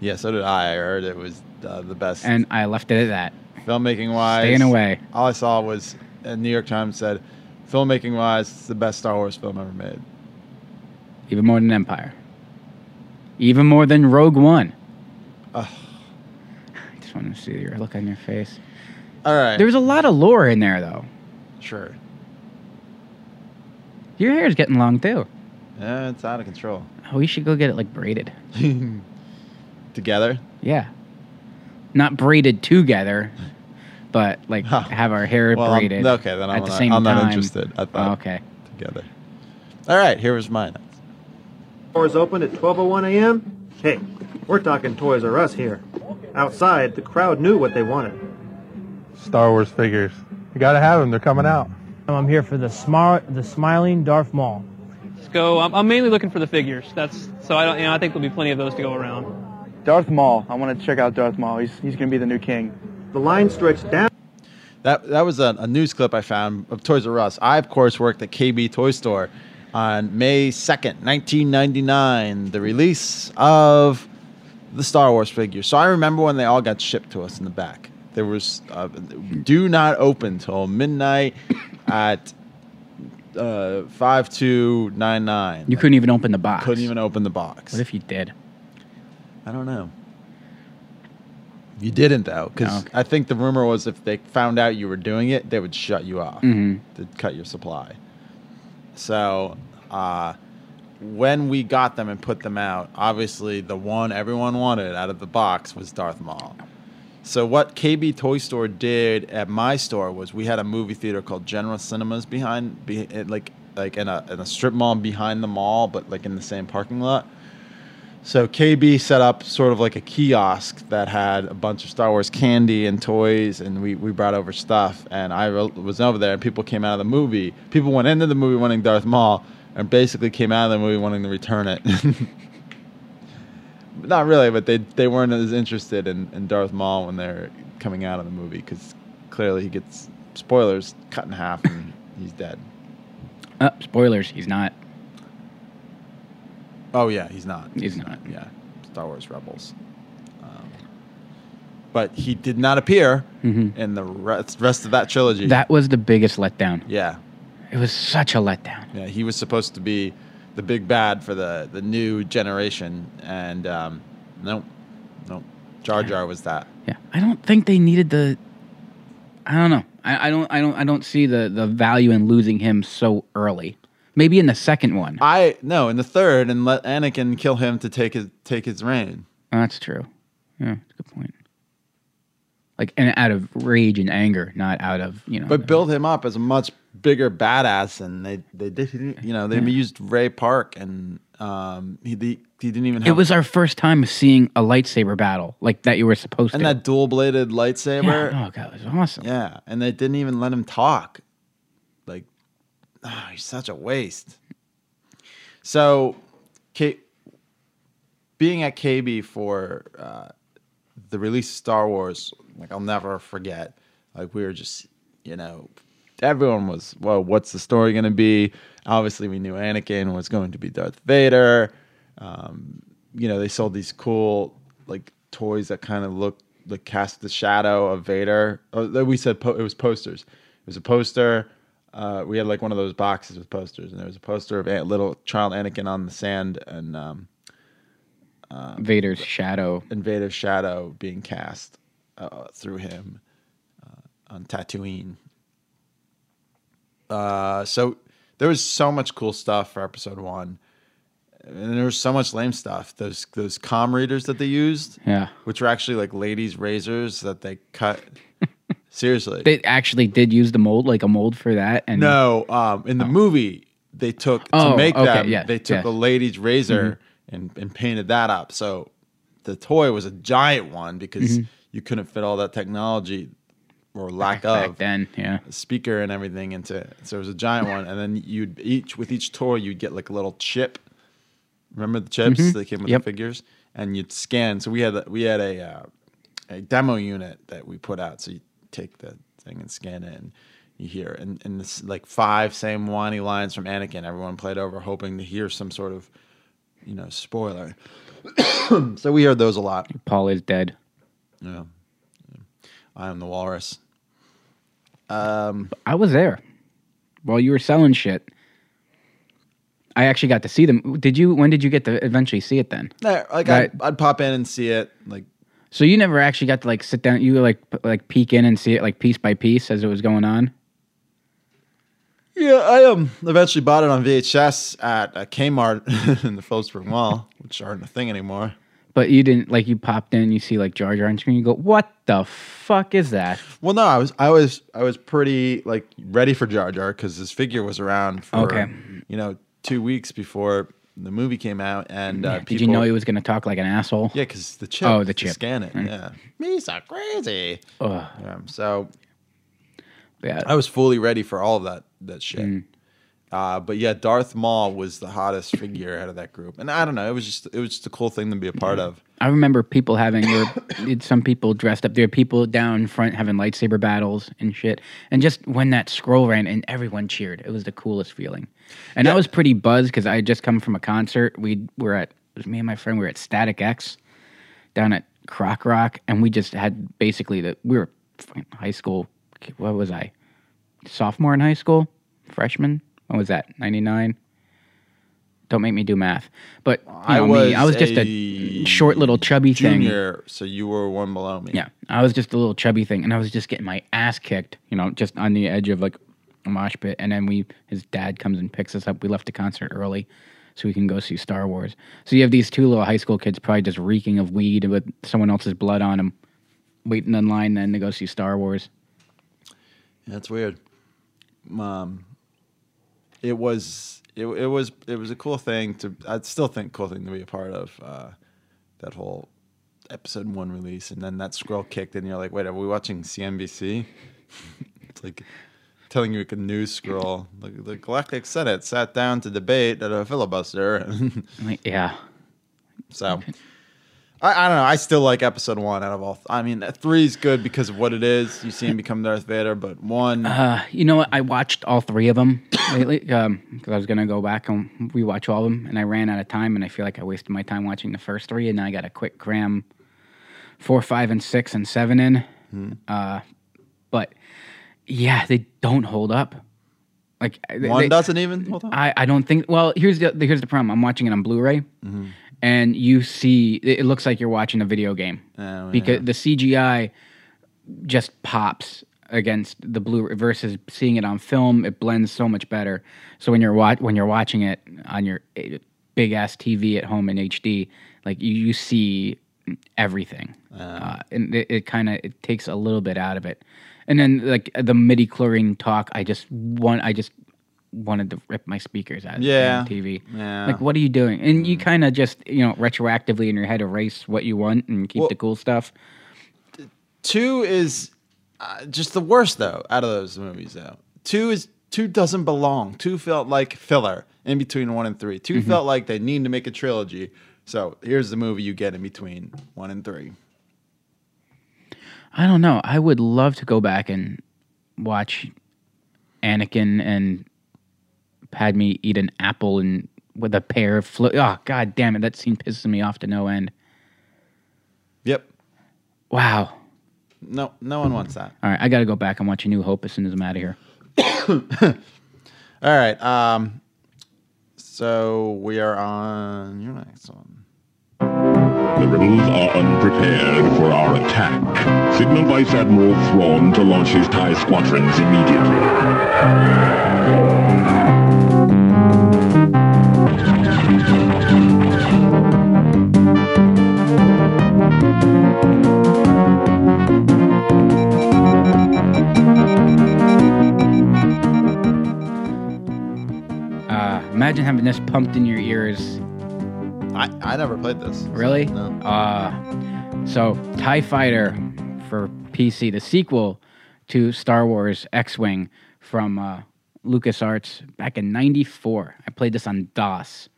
Speaker 2: Yeah, so did I. I heard it was uh, the best.
Speaker 3: And I left it at that.
Speaker 2: filmmaking wise,
Speaker 3: Staying away.
Speaker 2: All I saw was uh, New York Times said, filmmaking wise, it's the best Star Wars film ever made.
Speaker 3: Even more than Empire. Even more than Rogue One.
Speaker 2: Ugh.
Speaker 3: I just want to see your look on your face.
Speaker 2: All right.
Speaker 3: There's a lot of lore in there, though.
Speaker 2: Sure.
Speaker 3: Your hair's getting long too.
Speaker 2: Yeah, it's out of control.
Speaker 3: Oh, we should go get it like braided.
Speaker 2: Together?
Speaker 3: Yeah. Not braided together, but like have our hair
Speaker 2: Well, I'm-
Speaker 3: braided.
Speaker 2: okay, then I'm
Speaker 3: at the
Speaker 2: not-
Speaker 3: same
Speaker 2: I'm not interested. I
Speaker 3: Oh,
Speaker 2: thought-
Speaker 3: okay.
Speaker 2: Together. All right, here was mine.
Speaker 13: Doors open at 12:01 a.m. Hey, we're talking Toys R Us here. Outside, the crowd knew what they wanted.
Speaker 14: Star Wars figures. You gotta have them. They're coming out.
Speaker 15: I'm here for the smart, the smiling Darth Maul.
Speaker 16: Let's go. I'm, I'm mainly looking for the figures. That's so I don't. You know, I think there'll be plenty of those to go around.
Speaker 14: Darth Maul. I want to check out Darth Maul. He's, he's gonna be the new king.
Speaker 13: The line stretched down.
Speaker 2: That that was a, a news clip I found of Toys R Us. I of course worked at KB Toy Store on May second, nineteen ninety nine, the release of the Star Wars figures. So I remember when they all got shipped to us in the back. There was uh, do not open till midnight at uh, five two nine nine.
Speaker 3: You couldn't even open the box.
Speaker 2: Couldn't even open the box.
Speaker 3: What if you did?
Speaker 2: I don't know. You didn't though, because
Speaker 3: okay.
Speaker 2: I think the rumor was if they found out you were doing it, they would shut you off
Speaker 3: Mhm.
Speaker 2: to cut your supply. So, uh, when we got them and put them out, obviously the one everyone wanted out of the box was Darth Maul. So what KB Toy Store did at my store was we had a movie theater called General Cinemas behind, be, eh, like like in a in a strip mall behind the mall, but like in the same parking lot. So KB set up sort of like a kiosk that had a bunch of Star Wars candy and toys, and we, we brought over stuff. And I ro- was over there, and people came out of the movie. People went into the movie wanting Darth Maul, and basically came out of the movie wanting to return it. Not really, but they they weren't as interested in, in Darth Maul when they're coming out of the movie because clearly he gets spoilers cut in half and he's dead.
Speaker 3: Uh, spoilers. He's not.
Speaker 2: Oh yeah, he's not.
Speaker 3: He's not.
Speaker 2: Yeah, Star Wars Rebels. Um, but he did not appear
Speaker 3: Mhm.
Speaker 2: in the rest, rest of that trilogy.
Speaker 3: That was the biggest letdown.
Speaker 2: yeah,
Speaker 3: It was such a letdown.
Speaker 2: yeah, he was supposed to be the big bad for the the new generation, and um, no, no, Jar Jar was that.
Speaker 3: Yeah, I don't think they needed the I don't know. I, I don't. I don't. I don't see the the value in losing him so early. Maybe in the second one.
Speaker 2: I no in the third, and let Anakin kill him to take his take his reign.
Speaker 3: That's true. Yeah, that's a good point. Like, and out of rage and anger, not out of you know.
Speaker 2: But build him up as a much bigger badass, and they they did you know they
Speaker 3: Yeah.
Speaker 2: used Ray Park, and um he he, he didn't even. Have,
Speaker 3: it was our first time seeing a lightsaber battle like that. You were supposed
Speaker 2: and
Speaker 3: to.
Speaker 2: And that dual bladed lightsaber.
Speaker 3: Yeah. Oh god, it was awesome.
Speaker 2: Yeah, and they didn't even let him talk. Like, ah, he's such a waste. So, K- being at KB for uh, the release of Star Wars, like I'll never forget. Like we were just, you know, everyone was, well, what's the story going to be? Obviously, we knew Anakin was going to be Darth Vader. Um, you know, they sold these cool like toys that kind of looked like cast the shadow of Vader. Oh, we said po- it was posters. It was a poster. Uh, we had like one of those boxes with posters, and there was a poster of a little child Anakin on the sand, and um, uh,
Speaker 3: Vader's shadow
Speaker 2: and Vader's shadow being cast uh, through him uh, on Tatooine. Uh, so there was so much cool stuff for episode one, and there was so much lame stuff. Those those com readers that they used,
Speaker 3: Yeah.
Speaker 2: which were actually like ladies' razors that they cut. Seriously,
Speaker 3: They actually did use the mold, like a mold for that. And
Speaker 2: no, um, in the movie they took
Speaker 3: Oh,
Speaker 2: to make
Speaker 3: okay,
Speaker 2: them.
Speaker 3: yeah,
Speaker 2: they took a lady's razor and, and painted that up. So the toy was a giant one because
Speaker 3: Mhm.
Speaker 2: you couldn't fit all that technology or lack
Speaker 3: back
Speaker 2: of
Speaker 3: then, yeah.
Speaker 2: speaker and everything into it. So it was a giant one, and then you'd each with each toy you'd get like a little chip. Remember the chips
Speaker 3: Mhm.
Speaker 2: that came with
Speaker 3: Yep.
Speaker 2: the figures, and you'd scan. So we had a- we had a uh, a demo unit that we put out. So you take the thing and scan it, and you hear and and this like five same whiny lines from Anakin. Everyone played over, hoping to hear some sort of you know spoiler. so we heard those a lot.
Speaker 3: Paul is dead.
Speaker 2: Yeah, I am the walrus. Um,
Speaker 3: I was there while you were selling shit. I actually got to see them. Did you? When did you get to eventually see it? Then,
Speaker 2: there, like
Speaker 3: Right.
Speaker 2: I'd, I'd pop in and see it. Like
Speaker 3: so you never actually got to like sit down. You like p- like peek in and see it like piece by piece as it was going on.
Speaker 2: Yeah, I um eventually bought it on VHS at a Kmart in the Phillipsburg Mall, which aren't a thing anymore.
Speaker 3: But you didn't like you popped in. You see like Jar Jar on screen. You go, what the fuck is that?
Speaker 2: Well, no, I was I was I was pretty like ready for Jar Jar because his figure was around for
Speaker 3: Okay.
Speaker 2: you know two weeks before the movie came out, and uh,
Speaker 3: Did you know he was going to talk like an asshole?
Speaker 2: Yeah, because the chip.
Speaker 3: Oh, the chip.
Speaker 2: Scan it.
Speaker 3: Right.
Speaker 2: Yeah, me so crazy.
Speaker 3: Ugh.
Speaker 2: Yeah, so
Speaker 3: yeah,
Speaker 2: I was fully ready for all of that that shit.
Speaker 3: Mm.
Speaker 2: Uh, but yeah, Darth Maul was the hottest figure out of that group, and I don't know, it was just it was just a cool thing to be a part of.
Speaker 3: I remember people having were some people dressed up. There were people down front having lightsaber battles and shit. And just when that scroll ran and everyone cheered, it was the coolest feeling. And I was pretty buzzed because I had just come from a concert. We were at it was me and my friend. We were at Static X down at Croc Rock, and we just had basically the we were high school. What was I? Sophomore in high school, freshman. What was that? Ninety nine. Don't make me do math. But
Speaker 2: I
Speaker 3: know
Speaker 2: was
Speaker 3: me, I was just a,
Speaker 2: a
Speaker 3: short little chubby thing.
Speaker 2: Junior, so you were one below me.
Speaker 3: Yeah, I was just a little chubby thing, and I was just getting my ass kicked. You know, just on the edge of like a mosh pit. And then we, his dad comes and picks us up. We left the concert early, so we can go see Star Wars. So you have these two little high school kids, probably just reeking of weed with someone else's blood on them, waiting in line then to go see Star Wars.
Speaker 2: That's weird. Um, it was it, it was it was a cool thing to. I still think cool thing to be a part of. Uh, that whole episode one release, and then that scroll kicked, and you're like, wait, are we watching CNBC? it's like telling you like a news scroll. Like the Galactic Senate sat down to debate at a filibuster.
Speaker 3: Yeah.
Speaker 2: So. I, I don't know. I still like episode one out of all. I mean, three is good because of what it is. You see him become Darth Vader, but one,
Speaker 3: Uh, you know what? I watched all three of them lately because I was gonna go back and rewatch all of them, and I ran out of time, and I feel like I wasted my time watching the first three, and now I got a quick cram four, five, and six, and seven in.
Speaker 2: Hmm.
Speaker 3: Uh, but yeah, they don't hold up. Like
Speaker 2: one
Speaker 3: they-
Speaker 2: doesn't even hold on.
Speaker 3: I, I don't think. Well, here's the here's the problem. I'm watching it on Blu-ray,
Speaker 2: Mm-hmm.
Speaker 3: And you see it, looks like you're watching a video game
Speaker 2: Oh,
Speaker 3: because
Speaker 2: yeah.
Speaker 3: the CGI just pops. against the blue versus seeing it on film. It blends so much better. So when you're wa- when you're watching it on your big ass TV at home in HD, like you, you see everything, uh, and it, it kind of it takes a little bit out of it. And then like the midi-chlorian talk, I just want I just wanted to rip my speakers out.
Speaker 2: Yeah.
Speaker 3: on TV.
Speaker 2: Yeah.
Speaker 3: Like, what are you doing? And you kind of just you know retroactively in your head erase what you want and keep
Speaker 2: Well-
Speaker 3: the cool stuff.
Speaker 2: Two is uh, just the worst though out of those movies though. Two is two doesn't belong. Two felt like filler in between one and three. 2
Speaker 3: Mhm.
Speaker 2: felt like they need to make a trilogy. So here's the movie you get in between one and three.
Speaker 3: I don't know. I would love to go back and watch Anakin and Padme eat an apple and with a pair of flo- oh god damn it that scene pisses me off to no end.
Speaker 2: Yep.
Speaker 3: Wow.
Speaker 2: No, no one wants that.
Speaker 3: All right, I got to go back and watch A New Hope as soon as I'm out of here.
Speaker 2: All right. Um. So we are on your next one.
Speaker 17: The rebels are unprepared for our attack. Signal Vice Admiral Thrawn to launch his TIE squadrons immediately.
Speaker 3: Imagine having this pumped in your ears.
Speaker 2: I I never played this.
Speaker 3: Really?
Speaker 2: No.
Speaker 3: Uh, so TIE Fighter for PC, the sequel to Star Wars X-Wing from uh, LucasArts back in 94. I played this on DOS.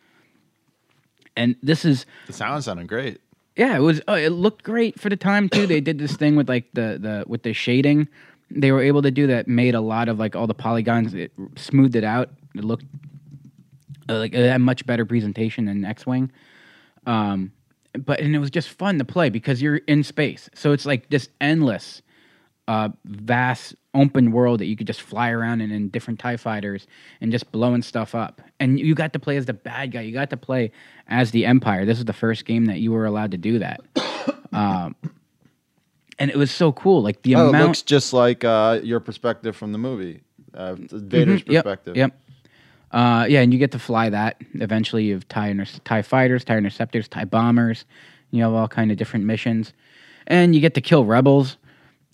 Speaker 3: And this is
Speaker 2: The sound sounded great.
Speaker 3: yeah, it was. Oh, it looked great for the time too. They did this thing with like the the with the shading. They were able to do that. Made a lot of like all the polygons. It smoothed it out. It looked uh, like a much better presentation than X Wing. Um, but and it was just fun to play because you're in space. So it's like this endless, uh, vast open world that you could just fly around in in different Tie fighters and just blowing stuff up. And you got to play as the bad guy. You got to play as the Empire. This is the first game that you were allowed to do that. um, and it was so cool. Like the
Speaker 2: oh, it
Speaker 3: amount.
Speaker 2: looks just like uh, your perspective from the movie, uh, Vader's
Speaker 3: Mhm, yep,
Speaker 2: perspective.
Speaker 3: Yep. Uh, yeah, and you get to fly that. Eventually, you have TIE, inter- TIE fighters, TIE interceptors, TIE bombers. You have all kind of different missions, and you get to kill rebels.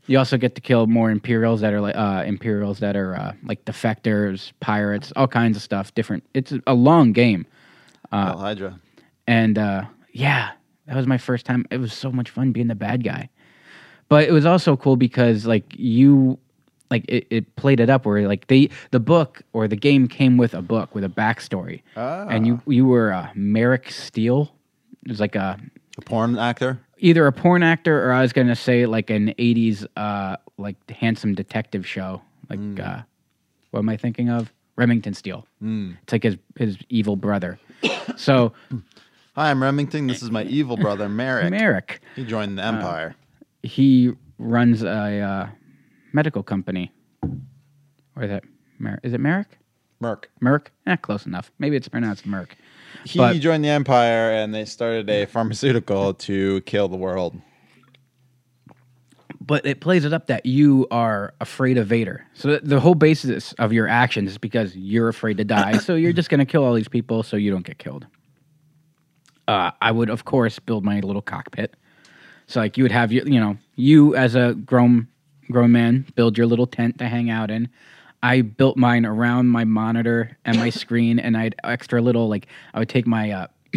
Speaker 3: You also get to kill more Imperials that are like uh, Imperials that are uh, like defectors, pirates, all kinds of stuff. Different. It's a long game. Uh,
Speaker 2: Hell Hydra.
Speaker 3: and uh, yeah, that was my first time. It was so much fun being the bad guy. But it was also cool because like you like it, it played it up where like they the book or the game came with a book with a backstory. And you you were uh, Merrick Steele. It was like a
Speaker 2: A porn actor.
Speaker 3: either a porn actor or I was gonna say like an '80s uh, like handsome detective show. Like uh, what am I thinking of? Remington Steele.
Speaker 2: Mm.
Speaker 3: It's like his his evil brother. so
Speaker 2: Hi, I'm Remington. This is my evil brother, Merrick.
Speaker 3: Merrick.
Speaker 2: He joined the Empire.
Speaker 3: he runs a uh, medical company. Or is that Mer- is it Merrick?
Speaker 2: Merc.
Speaker 3: Merck? Eh, close enough. Maybe it's pronounced Merck.
Speaker 2: He
Speaker 3: But-
Speaker 2: joined the Empire, and they started a pharmaceutical to kill the world.
Speaker 3: but it plays it up that you are afraid of Vader. So the whole basis of your actions is because you're afraid to die. so you're just going to kill all these people so you don't get killed. Uh, I would, of course, build my little cockpit. So like you would have you, you know, you as a grown grown man build your little tent to hang out in. I built mine around my monitor and my screen, and I had extra little like I would take my uh,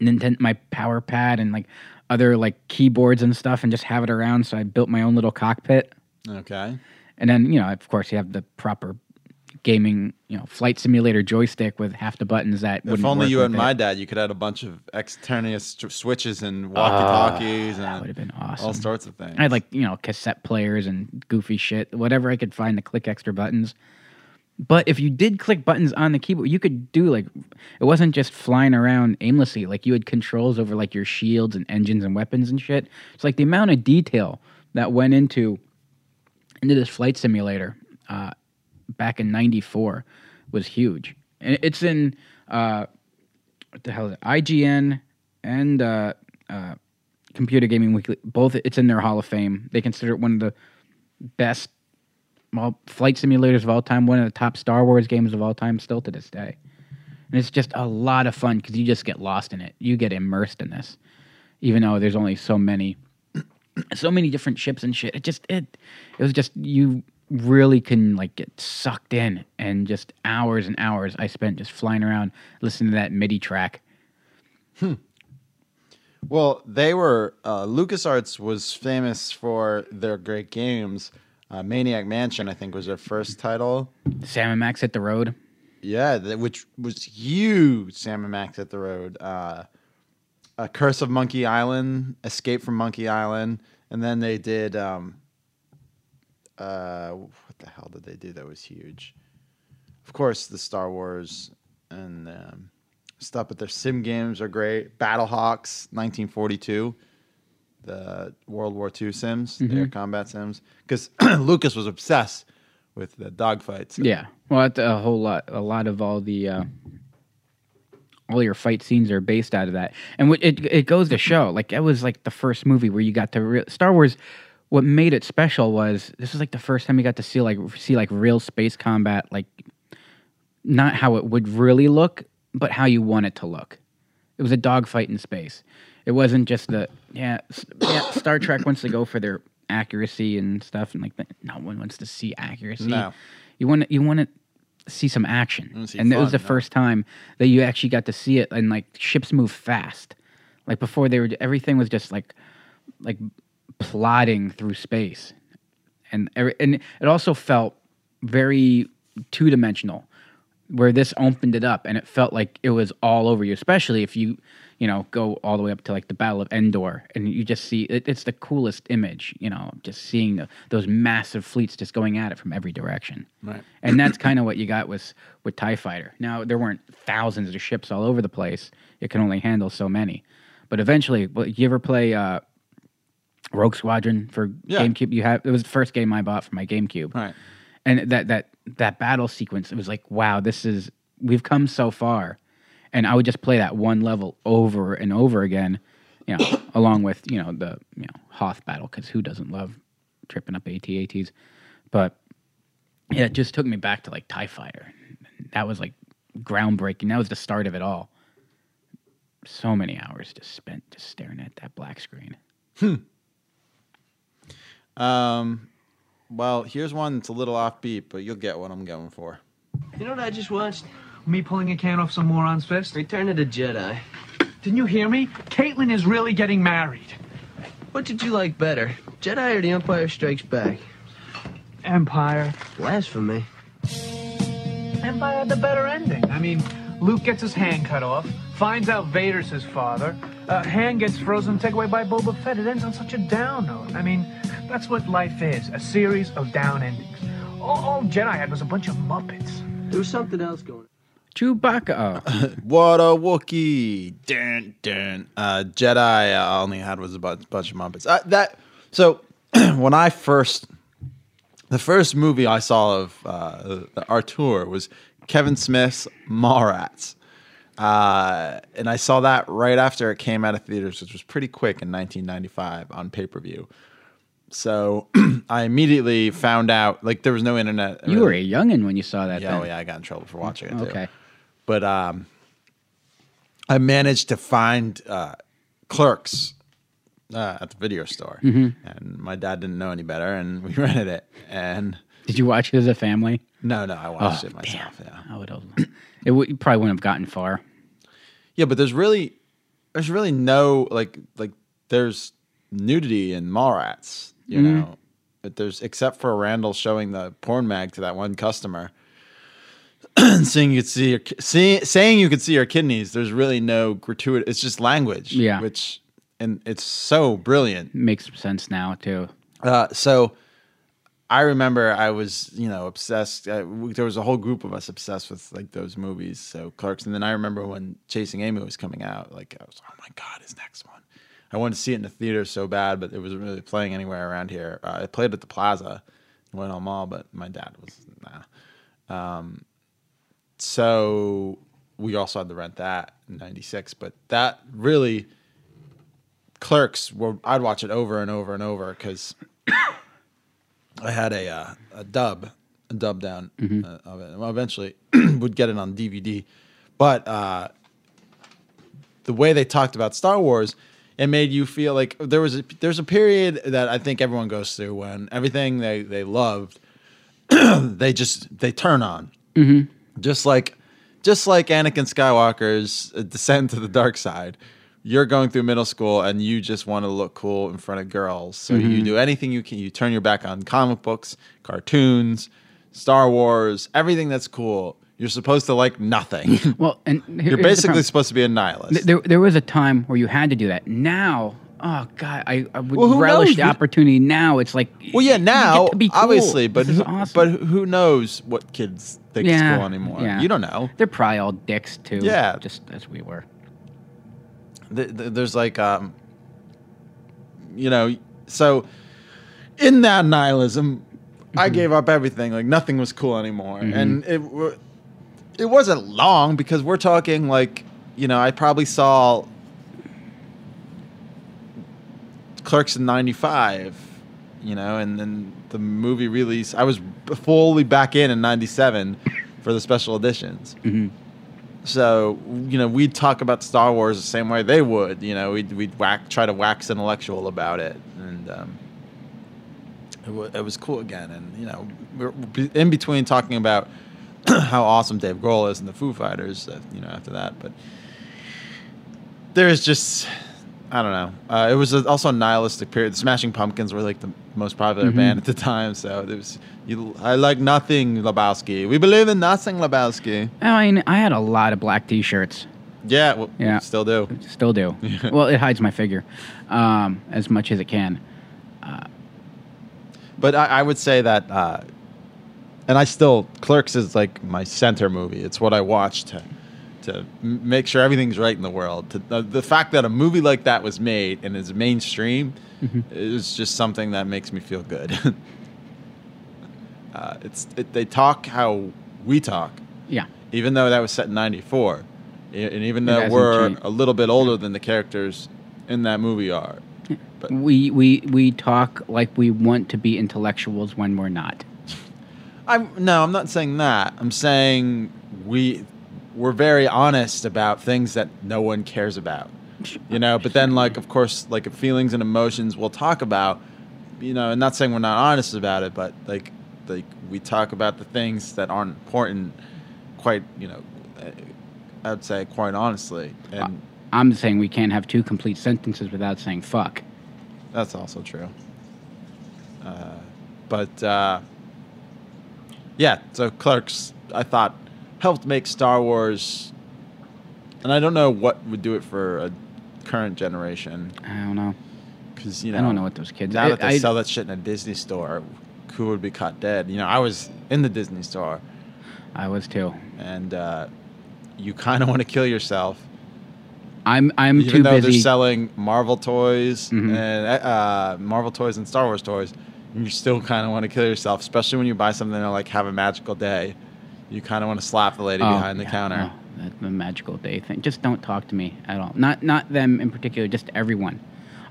Speaker 3: Nintendo my power pad and like other like keyboards and stuff and just have it around so I built my own little cockpit.
Speaker 2: Okay.
Speaker 3: And then, you know, of course you have the proper gaming, you know, flight simulator joystick with half the buttons that
Speaker 2: If only you and
Speaker 3: it.
Speaker 2: my dad, you could add a bunch of extraneous st- switches and walkie-talkies and that
Speaker 3: would have been awesome.
Speaker 2: all sorts of things.
Speaker 3: I had like, you know, cassette players and goofy shit, whatever I could find to click extra buttons. But if you did click buttons on the keyboard, you could do like it wasn't just flying around aimlessly. Like you had controls over like your shields and engines and weapons and shit. It's like the amount of detail that went into into this flight simulator uh, back in '94 was huge. And it's in uh, what the hell is it? IGN and uh, uh, Computer Gaming Weekly. Both it's in their Hall of Fame. They consider it one of the best well flight simulators of all time, one of the top Star Wars games of all time, still to this day. And it's just a lot of fun because you just get lost in it. You get immersed in this, even though there's only so many, so many different ships and shit. It just it it was just you really can like get sucked in and just hours and hours I spent just flying around listening to that MIDI track.
Speaker 2: Well, they were uh, LucasArts was famous for their great games. Uh, Maniac Mansion, I think, was their first title.
Speaker 3: Sam and Max hit the road.
Speaker 2: Yeah, th- which was huge. Sam and Max hit the road. Uh, a Curse of Monkey Island, Escape from Monkey Island, and then they did. Um, uh, what the hell did they do that was huge? Of course, the Star Wars and um, stuff, but their sim games are great. Battlehawks, 1942, the World War II sims, the air combat sims, because Lucas was obsessed with the dogfights.
Speaker 3: Yeah, well, a whole lot. A lot of all the uh, all your fight scenes are based out of that, and it it goes to show, like it was like the first movie where you got to re- Star Wars. What made it special was this was like the first time you got to see like see like real space combat, like not how it would really look, but how you want it to look. It was a dogfight in space. It wasn't just the yeah, yeah. Star Trek wants to go for their accuracy and stuff, and like no one wants to see accuracy.
Speaker 2: No.
Speaker 3: You want to, you want to see some action,
Speaker 2: see
Speaker 3: and it was the
Speaker 2: no.
Speaker 3: first time that you actually got to see it. And like ships move fast. Like before, they were everything was just like like plodding through space, and every, and it also felt very two dimensional. Where this opened it up, and it felt like it was all over you. Especially if you, you know, go all the way up to like the Battle of Endor, and you just see it, it's the coolest image. You know, just seeing the, those massive fleets just going at it from every direction.
Speaker 2: Right.
Speaker 3: And that's kind of what you got with with Tie Fighter. Now there weren't thousands of ships all over the place. It can only handle so many. But eventually, well, you ever play uh, Rogue Squadron for
Speaker 2: Yeah.
Speaker 3: GameCube? You have it was the first game I bought for my GameCube.
Speaker 2: Right.
Speaker 3: And that that that battle sequence, it was like, wow, this is we've come so far. And I would just play that one level over and over again, you know, along with you know the you know Hoth battle because who doesn't love tripping up AT-ATs? But yeah, it just took me back to like Tie Fighter. That was like groundbreaking. That was the start of it all. So many hours just spent just staring at that black screen. Hmm.
Speaker 2: Um, well, here's one that's a little offbeat, but you'll get what I'm going for.
Speaker 18: You know what I just watched?
Speaker 19: Me pulling a can off some moron's fist?
Speaker 18: Return of the Jedi.
Speaker 19: Didn't you hear me? Caitlin is really getting married.
Speaker 18: What did you like better, Jedi or The Empire Strikes Back?
Speaker 19: Empire.
Speaker 18: Blasphemy.
Speaker 19: Empire had the better ending. I mean, Luke gets his hand cut off, finds out Vader's his father, uh, hand gets frozen, taken away by Boba Fett. It ends on such a down note. I mean, that's what life is a series of down endings. All, all Jedi had was a bunch of Muppets.
Speaker 18: There was something else going
Speaker 3: on. Chewbacca.
Speaker 2: What a Wookiee! Dun, dun. Uh, Jedi. I only had was a bunch, bunch of Muppets. Uh, that so when I first the first movie I saw of uh, auteur was Kevin Smith's Mallrats. Uh, and I saw that right after it came out of theaters, which was pretty quick in 1995 on pay per view. So I immediately found out, like, there was no internet.
Speaker 3: You were a youngin' when you saw that.
Speaker 2: Yeah, oh yeah, I got in trouble for watching it. Too.
Speaker 3: Okay.
Speaker 2: but um, I managed to find uh, Clerks uh, at the video store,
Speaker 3: Mhm.
Speaker 2: and my dad didn't know any better, and we rented it. And
Speaker 3: Did you watch it as a family?
Speaker 2: no, no, I watched
Speaker 3: Oh,
Speaker 2: it myself. Yeah,
Speaker 3: I would have. It you probably wouldn't have gotten far.
Speaker 2: yeah, but there's really, there's really no like like there's nudity in Mallrats, you
Speaker 3: Mhm.
Speaker 2: know. But there's except for Randall showing the porn mag to that one customer. saying you could see your see, saying you could see your kidneys. There's really no gratuitous. It's just language.
Speaker 3: Yeah.
Speaker 2: which and it's so brilliant.
Speaker 3: Makes sense now too.
Speaker 2: Uh, so I remember I was you know obsessed. Uh, we, there was a whole group of us obsessed with like those movies. So Clerks, and then I remember when Chasing Amy was coming out. Like I was, oh my god, his next one. I wanted to see it in the theater so bad, but it wasn't really playing anywhere around here. Uh, I played at the Plaza, went on mall, but my dad was nah. Um, so we also had to rent that in '96, but that really Clerks. Were, I'd watch it over and over and over because I had a uh, a dub, a dub down
Speaker 3: Mhm.
Speaker 2: uh, of it. Well, eventually would get it on DVD, but uh, the way they talked about Star Wars, it made you feel like there was a, there's a period that I think everyone goes through when everything they they loved, they just they turn on,
Speaker 3: Mhm.
Speaker 2: just like just like Anakin Skywalker's descent to the dark side. You're going through middle school and you just want to look cool in front of girls. So you
Speaker 3: Mhm.
Speaker 2: do anything you can. You turn your back on comic books, cartoons, Star Wars, everything that's cool. You're supposed to like nothing.
Speaker 3: Well, and here-
Speaker 2: you're basically supposed to be a nihilist.
Speaker 3: Th- There, there was a time where you had to do that. Now, oh god, I, I would
Speaker 2: Well,
Speaker 3: relish
Speaker 2: knows?
Speaker 3: the opportunity. Now it's like,
Speaker 2: Well, yeah, now
Speaker 3: cool.
Speaker 2: obviously, but
Speaker 3: is
Speaker 2: who,
Speaker 3: awesome.
Speaker 2: but who knows what kids think is
Speaker 3: Yeah,
Speaker 2: cool anymore?
Speaker 3: yeah.
Speaker 2: You don't know.
Speaker 3: they're probably all dicks too.
Speaker 2: Yeah.
Speaker 3: just as we were.
Speaker 2: Th- th- There's like, um, you know, so in that nihilism, I
Speaker 3: Mm-hmm.
Speaker 2: gave up everything. Like nothing was cool anymore,
Speaker 3: Mhm.
Speaker 2: and it it wasn't long because we're talking like, you know, I probably saw Clerks in '95, you know, and then the movie release. I was fully back in in '97 for the special editions.
Speaker 3: Mhm.
Speaker 2: So you know, we'd talk about Star Wars the same way they would. You know, we'd we'd whack, try to wax intellectual about it, and um, it, wa it was cool again. And you know, we're in between talking about how awesome Dave Grohl is and the Foo Fighters. Uh, you know, after that, but there's just I don't know. Uh, it was a, also a nihilistic period. The Smashing Pumpkins were like the most popular
Speaker 3: Mhm.
Speaker 2: band at the time, so there was. You, I like nothing, Lebowski. We believe in nothing, Lebowski.
Speaker 3: I mean, I had a lot of black T-shirts.
Speaker 2: Yeah, well,
Speaker 3: Yeah.
Speaker 2: still do.
Speaker 3: Still do. well, it hides my figure um, as much as it can.
Speaker 2: But I, I would say that, uh, and I still Clerks is like my center movie. It's what I watch to to make sure everything's right in the world. To, the, the fact that a movie like that was made and is mainstream
Speaker 3: Mhm.
Speaker 2: is just something that makes me feel good. uh, it's it, they talk how we talk.
Speaker 3: Yeah.
Speaker 2: Even though that was set in '94, and even though we're
Speaker 3: changed.
Speaker 2: a little bit older than the characters in that movie are.
Speaker 3: We we we talk like we want to be intellectuals when we're not.
Speaker 2: I'm no, I'm not saying that. I'm saying we we're very honest about things that no one cares about. You know, but then like of course like feelings and emotions we'll talk about, you know, and not saying we're not honest about it, but like like we talk about the things that aren't important quite, you know, I would say quite honestly. And
Speaker 3: I'm saying we can't have two complete sentences without saying fuck.
Speaker 2: That's also true. Uh, but uh, yeah, so Clerks, I thought, helped make Star Wars, and I don't know what would do it for a current generation.
Speaker 3: I don't know.
Speaker 2: Because you know,
Speaker 3: I don't know what those kids-
Speaker 2: Now
Speaker 3: I-
Speaker 2: that they
Speaker 3: I-
Speaker 2: sell that shit in a Disney store, who would be caught dead? You know, I was in the Disney store.
Speaker 3: I was too,
Speaker 2: and uh, you kind of want to kill yourself.
Speaker 3: I'm I'm
Speaker 2: Even
Speaker 3: too
Speaker 2: though
Speaker 3: busy. Mm-hmm.
Speaker 2: they're selling Marvel toys and uh, Marvel toys and Star Wars toys, you still kind of want to kill yourself, especially when you buy something to like have a magical day. You kind of want to slap the lady
Speaker 3: Oh,
Speaker 2: behind the
Speaker 3: yeah,
Speaker 2: counter.
Speaker 3: oh, the magical day thing. Just don't talk to me at all. Not not them in particular. Just everyone.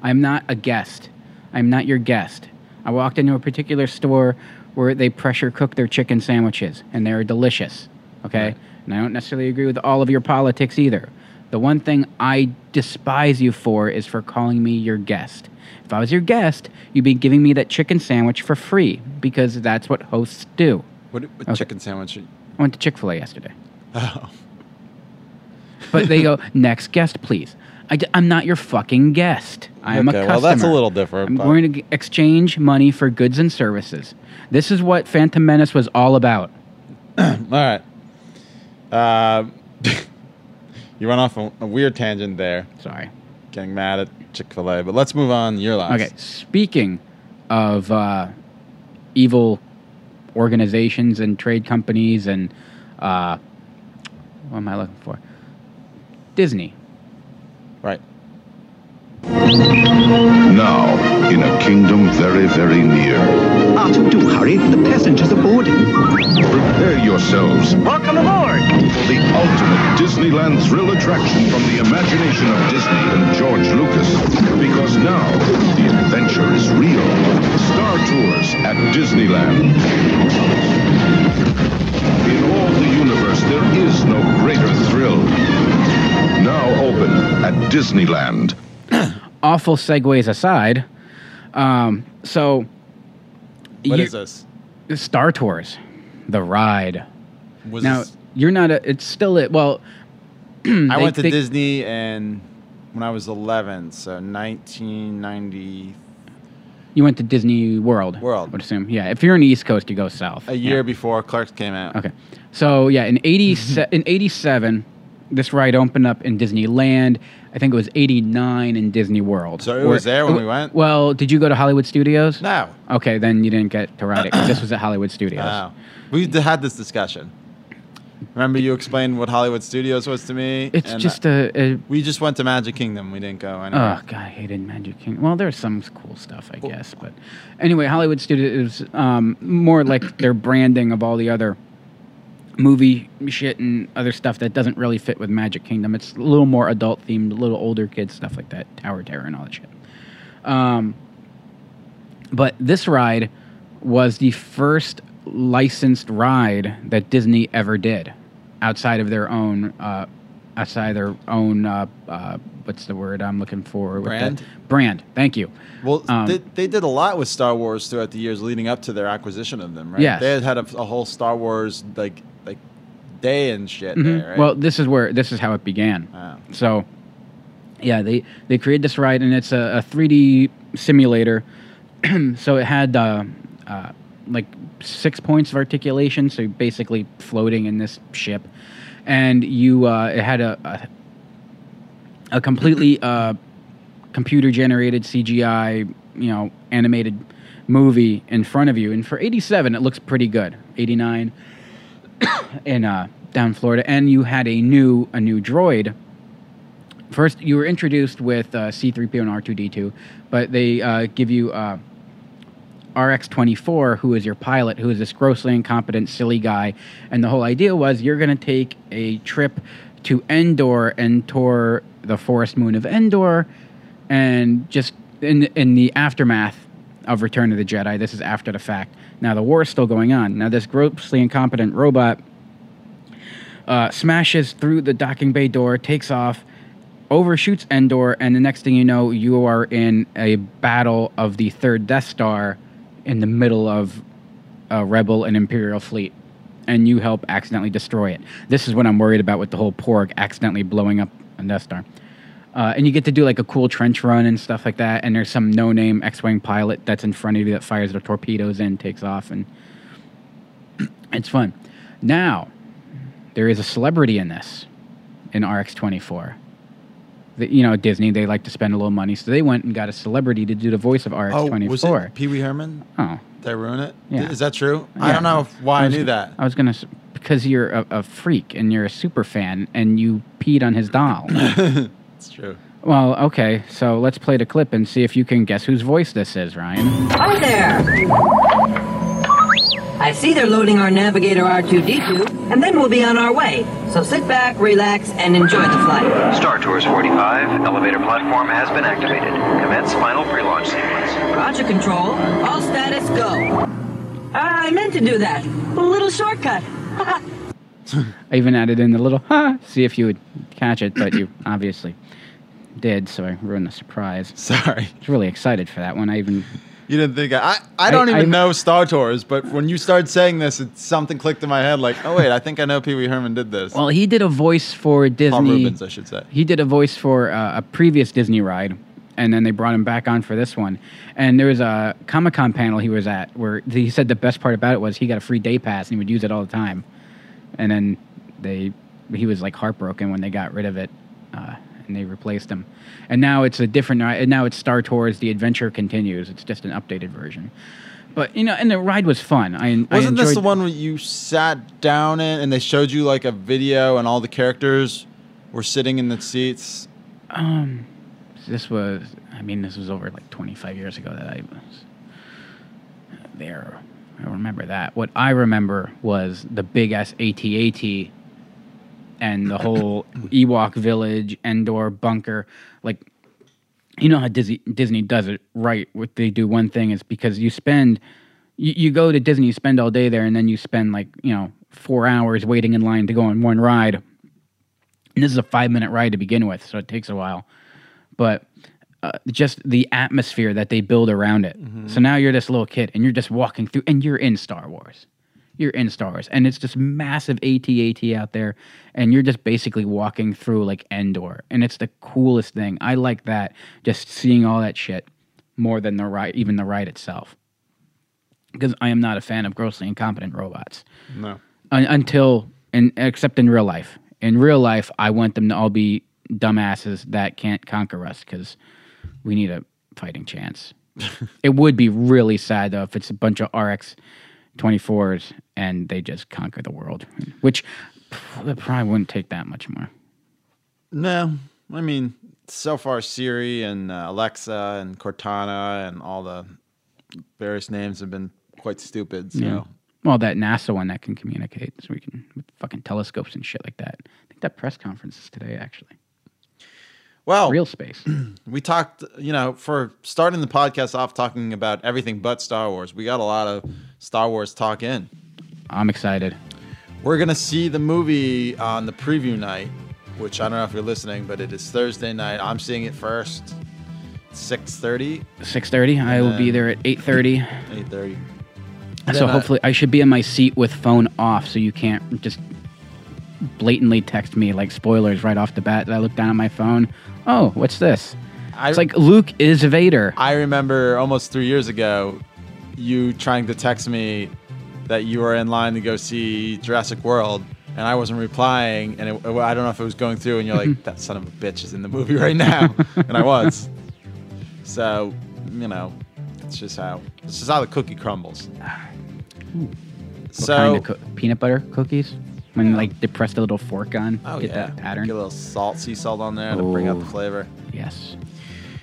Speaker 3: I'm not a guest. I'm not your guest. I walked into a particular store where they pressure cook their chicken sandwiches, and they're delicious. Okay, and I don't necessarily agree with all of your politics either. The one thing I despise you for is for calling me your guest. If I was your guest, you'd be giving me that chicken sandwich for free because that's what hosts do.
Speaker 2: What, what
Speaker 3: Okay.
Speaker 2: chicken sandwich?
Speaker 3: I went to Chick Fil A yesterday.
Speaker 2: Oh.
Speaker 3: But they go, next guest, please. I am not your fucking guest. I am a
Speaker 2: Okay,
Speaker 3: customer.
Speaker 2: well, that's a little different,
Speaker 3: I'm
Speaker 2: but-
Speaker 3: going to exchange money for goods and services. This is what Phantom Menace was all about.
Speaker 2: All right. Uh, you went off a, a weird tangent there.
Speaker 3: Sorry.
Speaker 2: Getting mad at Chick Fil A, but let's move on. Your last.
Speaker 3: Okay, speaking of uh, evil organizations and trade companies and uh, what am I looking for? Disney.
Speaker 2: Right.
Speaker 6: Now, in a kingdom very, very near.
Speaker 20: R2, do hurry. The passengers are boarding.
Speaker 6: Prepare yourselves
Speaker 20: Welcome aboard.
Speaker 6: For the ultimate
Speaker 5: Disneyland thrill attraction from the imagination of Disney and George Lucas. Because now, the adventure is real. Star Tours at Disneyland. In all the universe, there is no greater thrill. Now open at Disneyland.
Speaker 3: Awful segues aside. Um, so.
Speaker 2: What
Speaker 3: you-
Speaker 2: is this?
Speaker 3: Star Tours, the ride.
Speaker 2: Was
Speaker 3: now
Speaker 2: this-
Speaker 3: you're not a. It's still it. Well,
Speaker 2: I went to
Speaker 3: they-
Speaker 2: Disney and when I was 11, so 1990,
Speaker 3: You went to Disney World.
Speaker 2: World.
Speaker 3: I would assume. Yeah. If you're in the East Coast, you go south.
Speaker 2: a year before Clerks came out.
Speaker 3: Okay. So yeah, in eighty in eighty seven, this ride opened up in Disneyland. I think it was eighty nine in Disney World.
Speaker 2: So it was there when we went?
Speaker 3: Well, did you go to Hollywood Studios?
Speaker 2: No.
Speaker 3: Okay, then you didn't get to ride it. 'cause this was at Hollywood Studios.
Speaker 2: Wow. Oh. We had this discussion. Remember you explained what Hollywood Studios was to me?
Speaker 3: It's just a, a
Speaker 2: We just went to Magic Kingdom. We didn't go anywhere.
Speaker 3: Oh god, I hated Magic Kingdom. Well, there's some cool stuff, I guess, but anyway, Hollywood Studios is um, more like their branding of all the other movie shit and other stuff that doesn't really fit with Magic Kingdom. It's a little more adult themed, a little older kids stuff like that, Tower Terror and all that shit. Um, but this ride was the first licensed ride that Disney ever did, outside of their own, uh, outside their own. Uh, uh, what's the word I'm looking for?
Speaker 2: Brand?
Speaker 3: Brand. Thank you.
Speaker 2: Well,
Speaker 3: Um,
Speaker 2: they, they did a lot with Star Wars throughout the years leading up to their acquisition of them, right?
Speaker 3: Yes.
Speaker 2: They had had a, a whole Star Wars like like day and shit
Speaker 3: Mhm.
Speaker 2: there, right?
Speaker 3: Well, this is where this is how it began.
Speaker 2: Wow.
Speaker 3: So, yeah, they they created this ride, and it's a, a 3D simulator. so it had uh, uh, like six points of articulation, so basically floating in this ship, and you uh, it had a a, a completely uh, computer generated CGI, you know, animated movie in front of you. And for 87, it looks pretty good. 89 in uh, down Florida, and you had a new a new droid. First, you were introduced with uh, C-3PO and R2D2, but they uh, give you uh, RX-24, who is your pilot, who is this grossly incompetent, silly guy. And the whole idea was you're going to take a trip to Endor and tour the forest moon of Endor, and just in in the aftermath of Return of the Jedi. This is after the fact. Now the war is still going on. Now this grossly incompetent robot uh, smashes through the docking bay door, takes off, overshoots Endor, and the next thing you know, you are in a battle of the third Death Star in the middle of a Rebel and Imperial fleet, and you help accidentally destroy it. This is what I'm worried about with the whole Porg accidentally blowing up a Death Star. Uh, and you get to do like a cool trench run and stuff like that. And there's some no-name X-wing pilot that's in front of you that fires the torpedoes in, takes off, and it's fun. Now, there is a celebrity in this, in RX-24. The, you know, Disney they like to spend a little money, so they went and got a celebrity to do the voice of
Speaker 2: oh,
Speaker 3: RX-24.
Speaker 2: Oh, was it Pee Wee Herman?
Speaker 3: Oh,
Speaker 2: Did I ruin it?
Speaker 3: Yeah.
Speaker 2: Is that true? I don't know if- why I,
Speaker 3: was-
Speaker 2: knew that.
Speaker 3: I was gonna because you're a, a freak and you're a super fan and you peed on his doll.
Speaker 2: It's true.
Speaker 3: well, okay, so let's play the clip and see if you can guess whose voice this is, Ryan.
Speaker 21: Hi there! I see they're loading our navigator R2D2, and then we'll be on our way. So sit back, relax, and enjoy the flight.
Speaker 22: Star Tours 45, elevator platform has been activated. Commence final pre-launch sequence.
Speaker 21: Roger control, all status go. Ah, I meant to do that. A little shortcut.
Speaker 3: I even added in the little ha, see if you would catch it, but you obviously did, so I ruined the surprise.
Speaker 2: Sorry.
Speaker 3: I was really excited for that one. I even
Speaker 2: You didn't think I? I, I don't
Speaker 3: I-
Speaker 2: even
Speaker 3: I-
Speaker 2: know Star Tours, but when you started saying this, it, something clicked in my head. Like, oh wait, I think I know Pee Wee Herman did this.
Speaker 3: well, he did a voice for Disney.
Speaker 2: Paul Reubens, I should say.
Speaker 3: He did a voice for uh, a previous Disney ride, and then they brought him back on for this one. And there was a Comic Con panel he was at where he said the best part about it was he got a free day pass and he would use it all the time. And then they, he was like heartbroken when they got rid of it, uh, and they replaced them. And now it's a different. And now it's Star Tours: The Adventure Continues. It's just an updated version. But you know, and the ride was fun. I I
Speaker 2: Wasn't this
Speaker 3: enjoyed-
Speaker 2: the one where you sat down in and they showed you like a video and all the characters were sitting in the seats?
Speaker 3: Um, this was. I mean, this was over like 25 years ago that I was there. I remember that. What I remember was the big ass AT-AT and the whole Ewok village, Endor bunker. Like, you know how Disney Disney does it right. What they do one thing is because you spend, you, you go to Disney, you spend all day there, and then you spend like you know four hours waiting in line to go on one ride. And this is a five minute ride to begin with, so it takes a while. But uh, just the atmosphere that they build around it. So now you're this little kid and you're just walking through, and you're in Star Wars. You're in Star Wars, and it's just massive AT-AT out there, and you're just basically walking through like Endor, and it's the coolest thing. I like that, just seeing all that shit more than the ride, even the ride itself, because I am not a fan of grossly incompetent robots
Speaker 2: No.
Speaker 3: un- until and except in real life. In real life, I want them to all be dumbasses that can't conquer us because we need a fighting chance. it would be really sad though if it's a bunch of RX 24s and they just conquer the world, which probably wouldn't take that much more.
Speaker 2: No, I mean, so far Siri and uh, Alexa and Cortana and all the various names have been quite stupid. So
Speaker 3: Yeah. Well, that NASA one that can communicate, so we can with fucking telescopes and shit like that. I think that press conference is today, actually.
Speaker 2: Well,
Speaker 3: real space.
Speaker 2: we talked, you know, for starting the podcast off talking about everything but Star Wars. We got a lot of Star Wars talk in.
Speaker 3: I'm excited.
Speaker 2: We're gonna see the movie on the preview night, which I don't know if you're listening, but it is Thursday night. I'm seeing it first, six thirty.
Speaker 3: Six thirty. I will be there at eight thirty.
Speaker 2: Eight thirty.
Speaker 3: So uh, hopefully, I should be in my seat with phone off, so you can't just blatantly text me like spoilers right off the bat. That I look down at my phone. Oh, what's this? it's like Luke is Vader.
Speaker 2: I remember almost three years ago, you trying to text me that you were in line to go see Jurassic World, and I wasn't replying, and it, I don't know if it was going through, and you're like, "That son of a bitch is in the movie right now," and I was. So, you know, it's just how it's just how the cookie crumbles. So,
Speaker 3: kind of coo- peanut butter cookies? When like they press the little fork on,
Speaker 2: oh
Speaker 3: get
Speaker 2: yeah,
Speaker 3: that pattern.
Speaker 2: get a little salt, sea salt on there to bring out the flavor.
Speaker 3: Yes.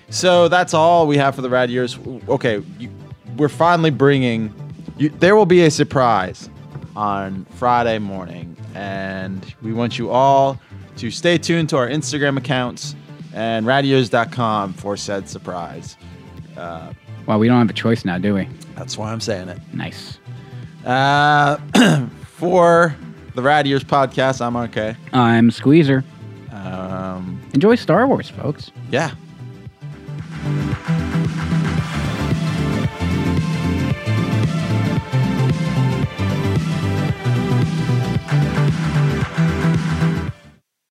Speaker 2: So that's all we have for the rad years. Okay, you, we're finally bringing. You, there will be a surprise on Friday morning, and we want you all to stay tuned to our Instagram accounts and radios.com for said surprise. Uh,
Speaker 3: Well, we don't have a choice now, do we?
Speaker 2: That's why I'm saying it.
Speaker 3: Nice.
Speaker 2: uh, for the Rad Years podcast, I'm RK.
Speaker 3: I'm Squeezer.
Speaker 2: Um,
Speaker 3: Enjoy Star Wars, folks.
Speaker 2: Yeah.